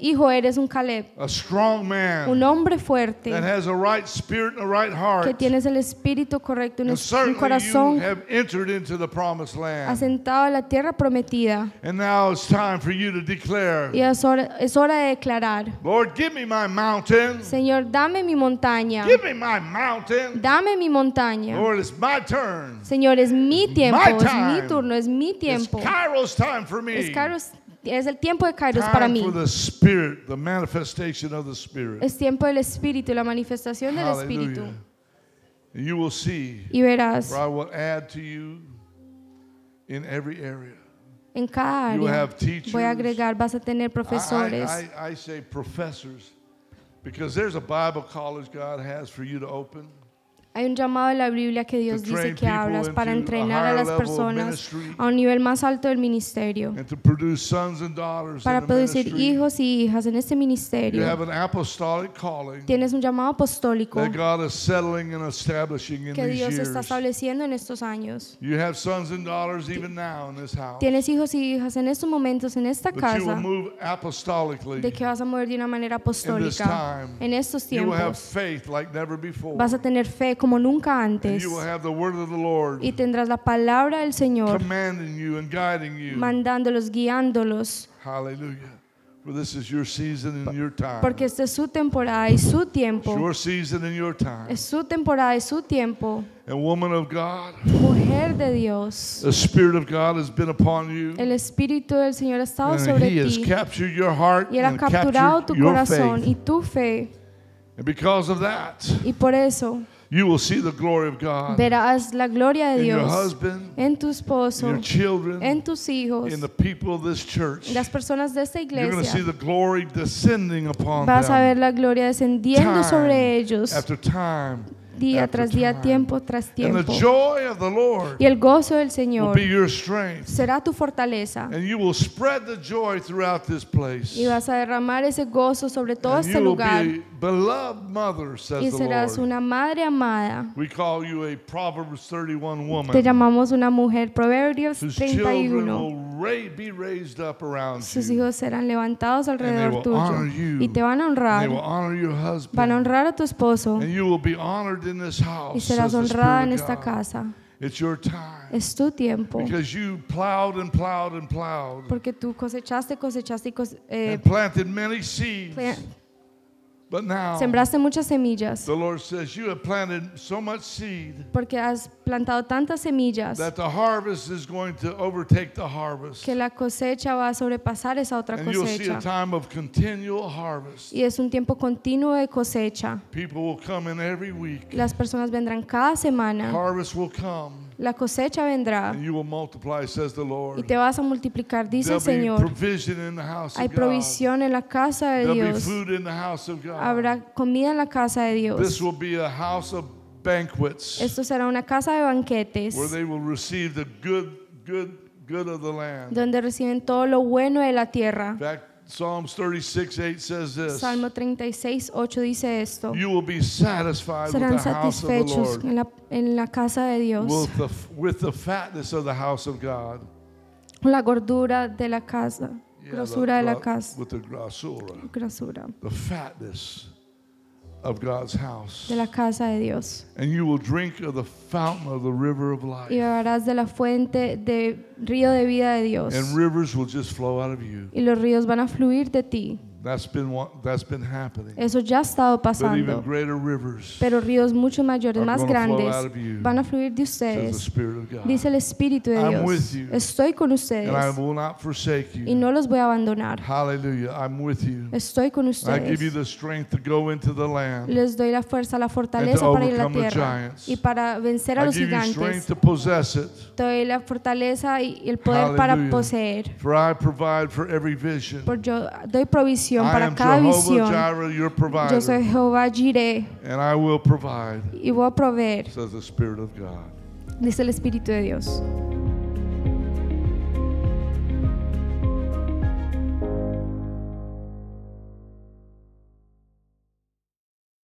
Hijo, eres un Caleb, a strong un man hombre fuerte, that has a right spirit and a right que heart. tienes el espíritu correcto, un, And un certainly you corazón have entered into the promised land. asentado en la tierra prometida. And now it's time for you to declare, Y es hora, es hora de declarar, Lord, give me my mountain. Señor, dame mi montaña, Give me my mountain. dame mi montaña. Lord, it's my turn. Señor, es mi tiempo, My es mi turno, es mi It's tiempo. Kairos time for me. Es, Kairos- es el tiempo de Kairos para mí. for the Spirit, the manifestation of the Spirit. Es tiempo del Espíritu, la manifestación del Espíritu. And you will see, Y verás for I will add to you in every area. en cada You will área. have teachers. Voy a agregar, vas a tener profesores. I, I, I say professors because there's a Bible college God has for you to open. Hay un llamado de la Biblia que Dios dice que hablas para entrenar a las personas a un nivel más alto del ministerio, para producir hijos y hijas en este ministerio. Tienes un llamado apostólico that God is settling and establishing in que Dios está estableciendo en estos años. You have sons and daughters even now in this house. Tienes hijos y hijas en estos momentos, en esta casa, de que vas a mover de una manera apostólica. En estos tiempos faith like never before. vas a tener fe como nunca and antes you will have the word of the Lord y tendrás la palabra del Señor commanding you and guiding you. mandándolos, guiándolos, Hallelujah. For this is your season and your time. porque esta es su temporada y su tiempo. your season and your time. Es su temporada y su tiempo. And woman of God, Mujer de Dios, the Spirit of God has been upon you. el Espíritu del Señor ha estado sobre He has ti captured your heart y Él ha and capturado tu corazón y tu fe. And because of that, Y por eso you will see the glory of God verás la gloria de in your Dios husband, en tu esposo, your children, en tus hijos, in the people of this church. las personas de esta You're going to see iglesia. the glory descending upon Vas a ver la gloria descendiendo Time sobre ellos after time día tras día, tiempo tras And the tiempo. joy of the Lord Y el gozo del Señor be your strength. será tu fortaleza. And you will spread the joy throughout this place. Y vas a derramar ese gozo sobre todo este lugar. Y serás una madre amada. We call you a Proverbs 31 woman Te llamamos una mujer. Proverbios whose children 31. will ra- be raised up around Sus hijos serán levantados alrededor tuyo. Y te van a honrar. Van a honrar a tu esposo. Y serás honrada en esta casa. It's your time. Es tu tiempo. Because you plowed and plowed and plowed Porque tú cosechaste, cosechaste y cose- eh, But now sembraste muchas semillas. the Lord says you have planted so much seed Porque has plantado tantas semillas that the harvest is going to overtake the harvest. que la cosecha va a sobrepasar esa otra And you'll see a cosecha. time of continual harvest. Y es un tiempo continuo de cosecha. People will come in every week. Las personas vendrán cada semana. Harvest will come La cosecha vendrá and you will multiply, says the y Lord. te vas a multiplicar, dice el Señor. provision in the house Hay provisión en la casa de Dios. food in the house of God. Habrá comida en la casa de This Dios. will be a house of banquets Esto será una casa de banquetes where they will receive the good, good, good of the land. donde reciben todo lo bueno de la tierra. In fact, Psalms 36, 8 says this. Salmo 36, 8 dice esto. You will be satisfied with the house of the Lord, en la, en la casa de Dios. with the, with the fatness of the house of God. La gordura de la casa. Yeah, Grosura de la casa. With the grosura, Grosura the fatness of God's house. de la casa de Dios. And you will drink of the fountain of the river of Y life. beberás de la fuente de río de vida de Dios. And rivers will just flow out of you. Y los ríos van a fluir de ti. That's been that's been happening. Eso ya ha estado But even pasando. greater rivers, Pero ríos mucho mayores, más grandes, van a fluir de ustedes. Dice el Espíritu de I'm with Dios. you. Estoy con And I ustedes will not forsake y you. no los voy a abandonar. Hallelujah. I'm with you. Estoy con I give you ustedes. the strength to go into the land. Les doy la fuerza, la fortaleza para ir a la tierra y para vencer a I los give you strength gigantes. to possess it. Doy la fortaleza y el poder para Hallelujah. poseer. For I provide for every vision. Por yo doy provisión I para am cada Jehovah visión. Yo soy. Jehová Jireh And I will provide, y voy a proveer, says the Spirit of God. dice el Espíritu de Dios.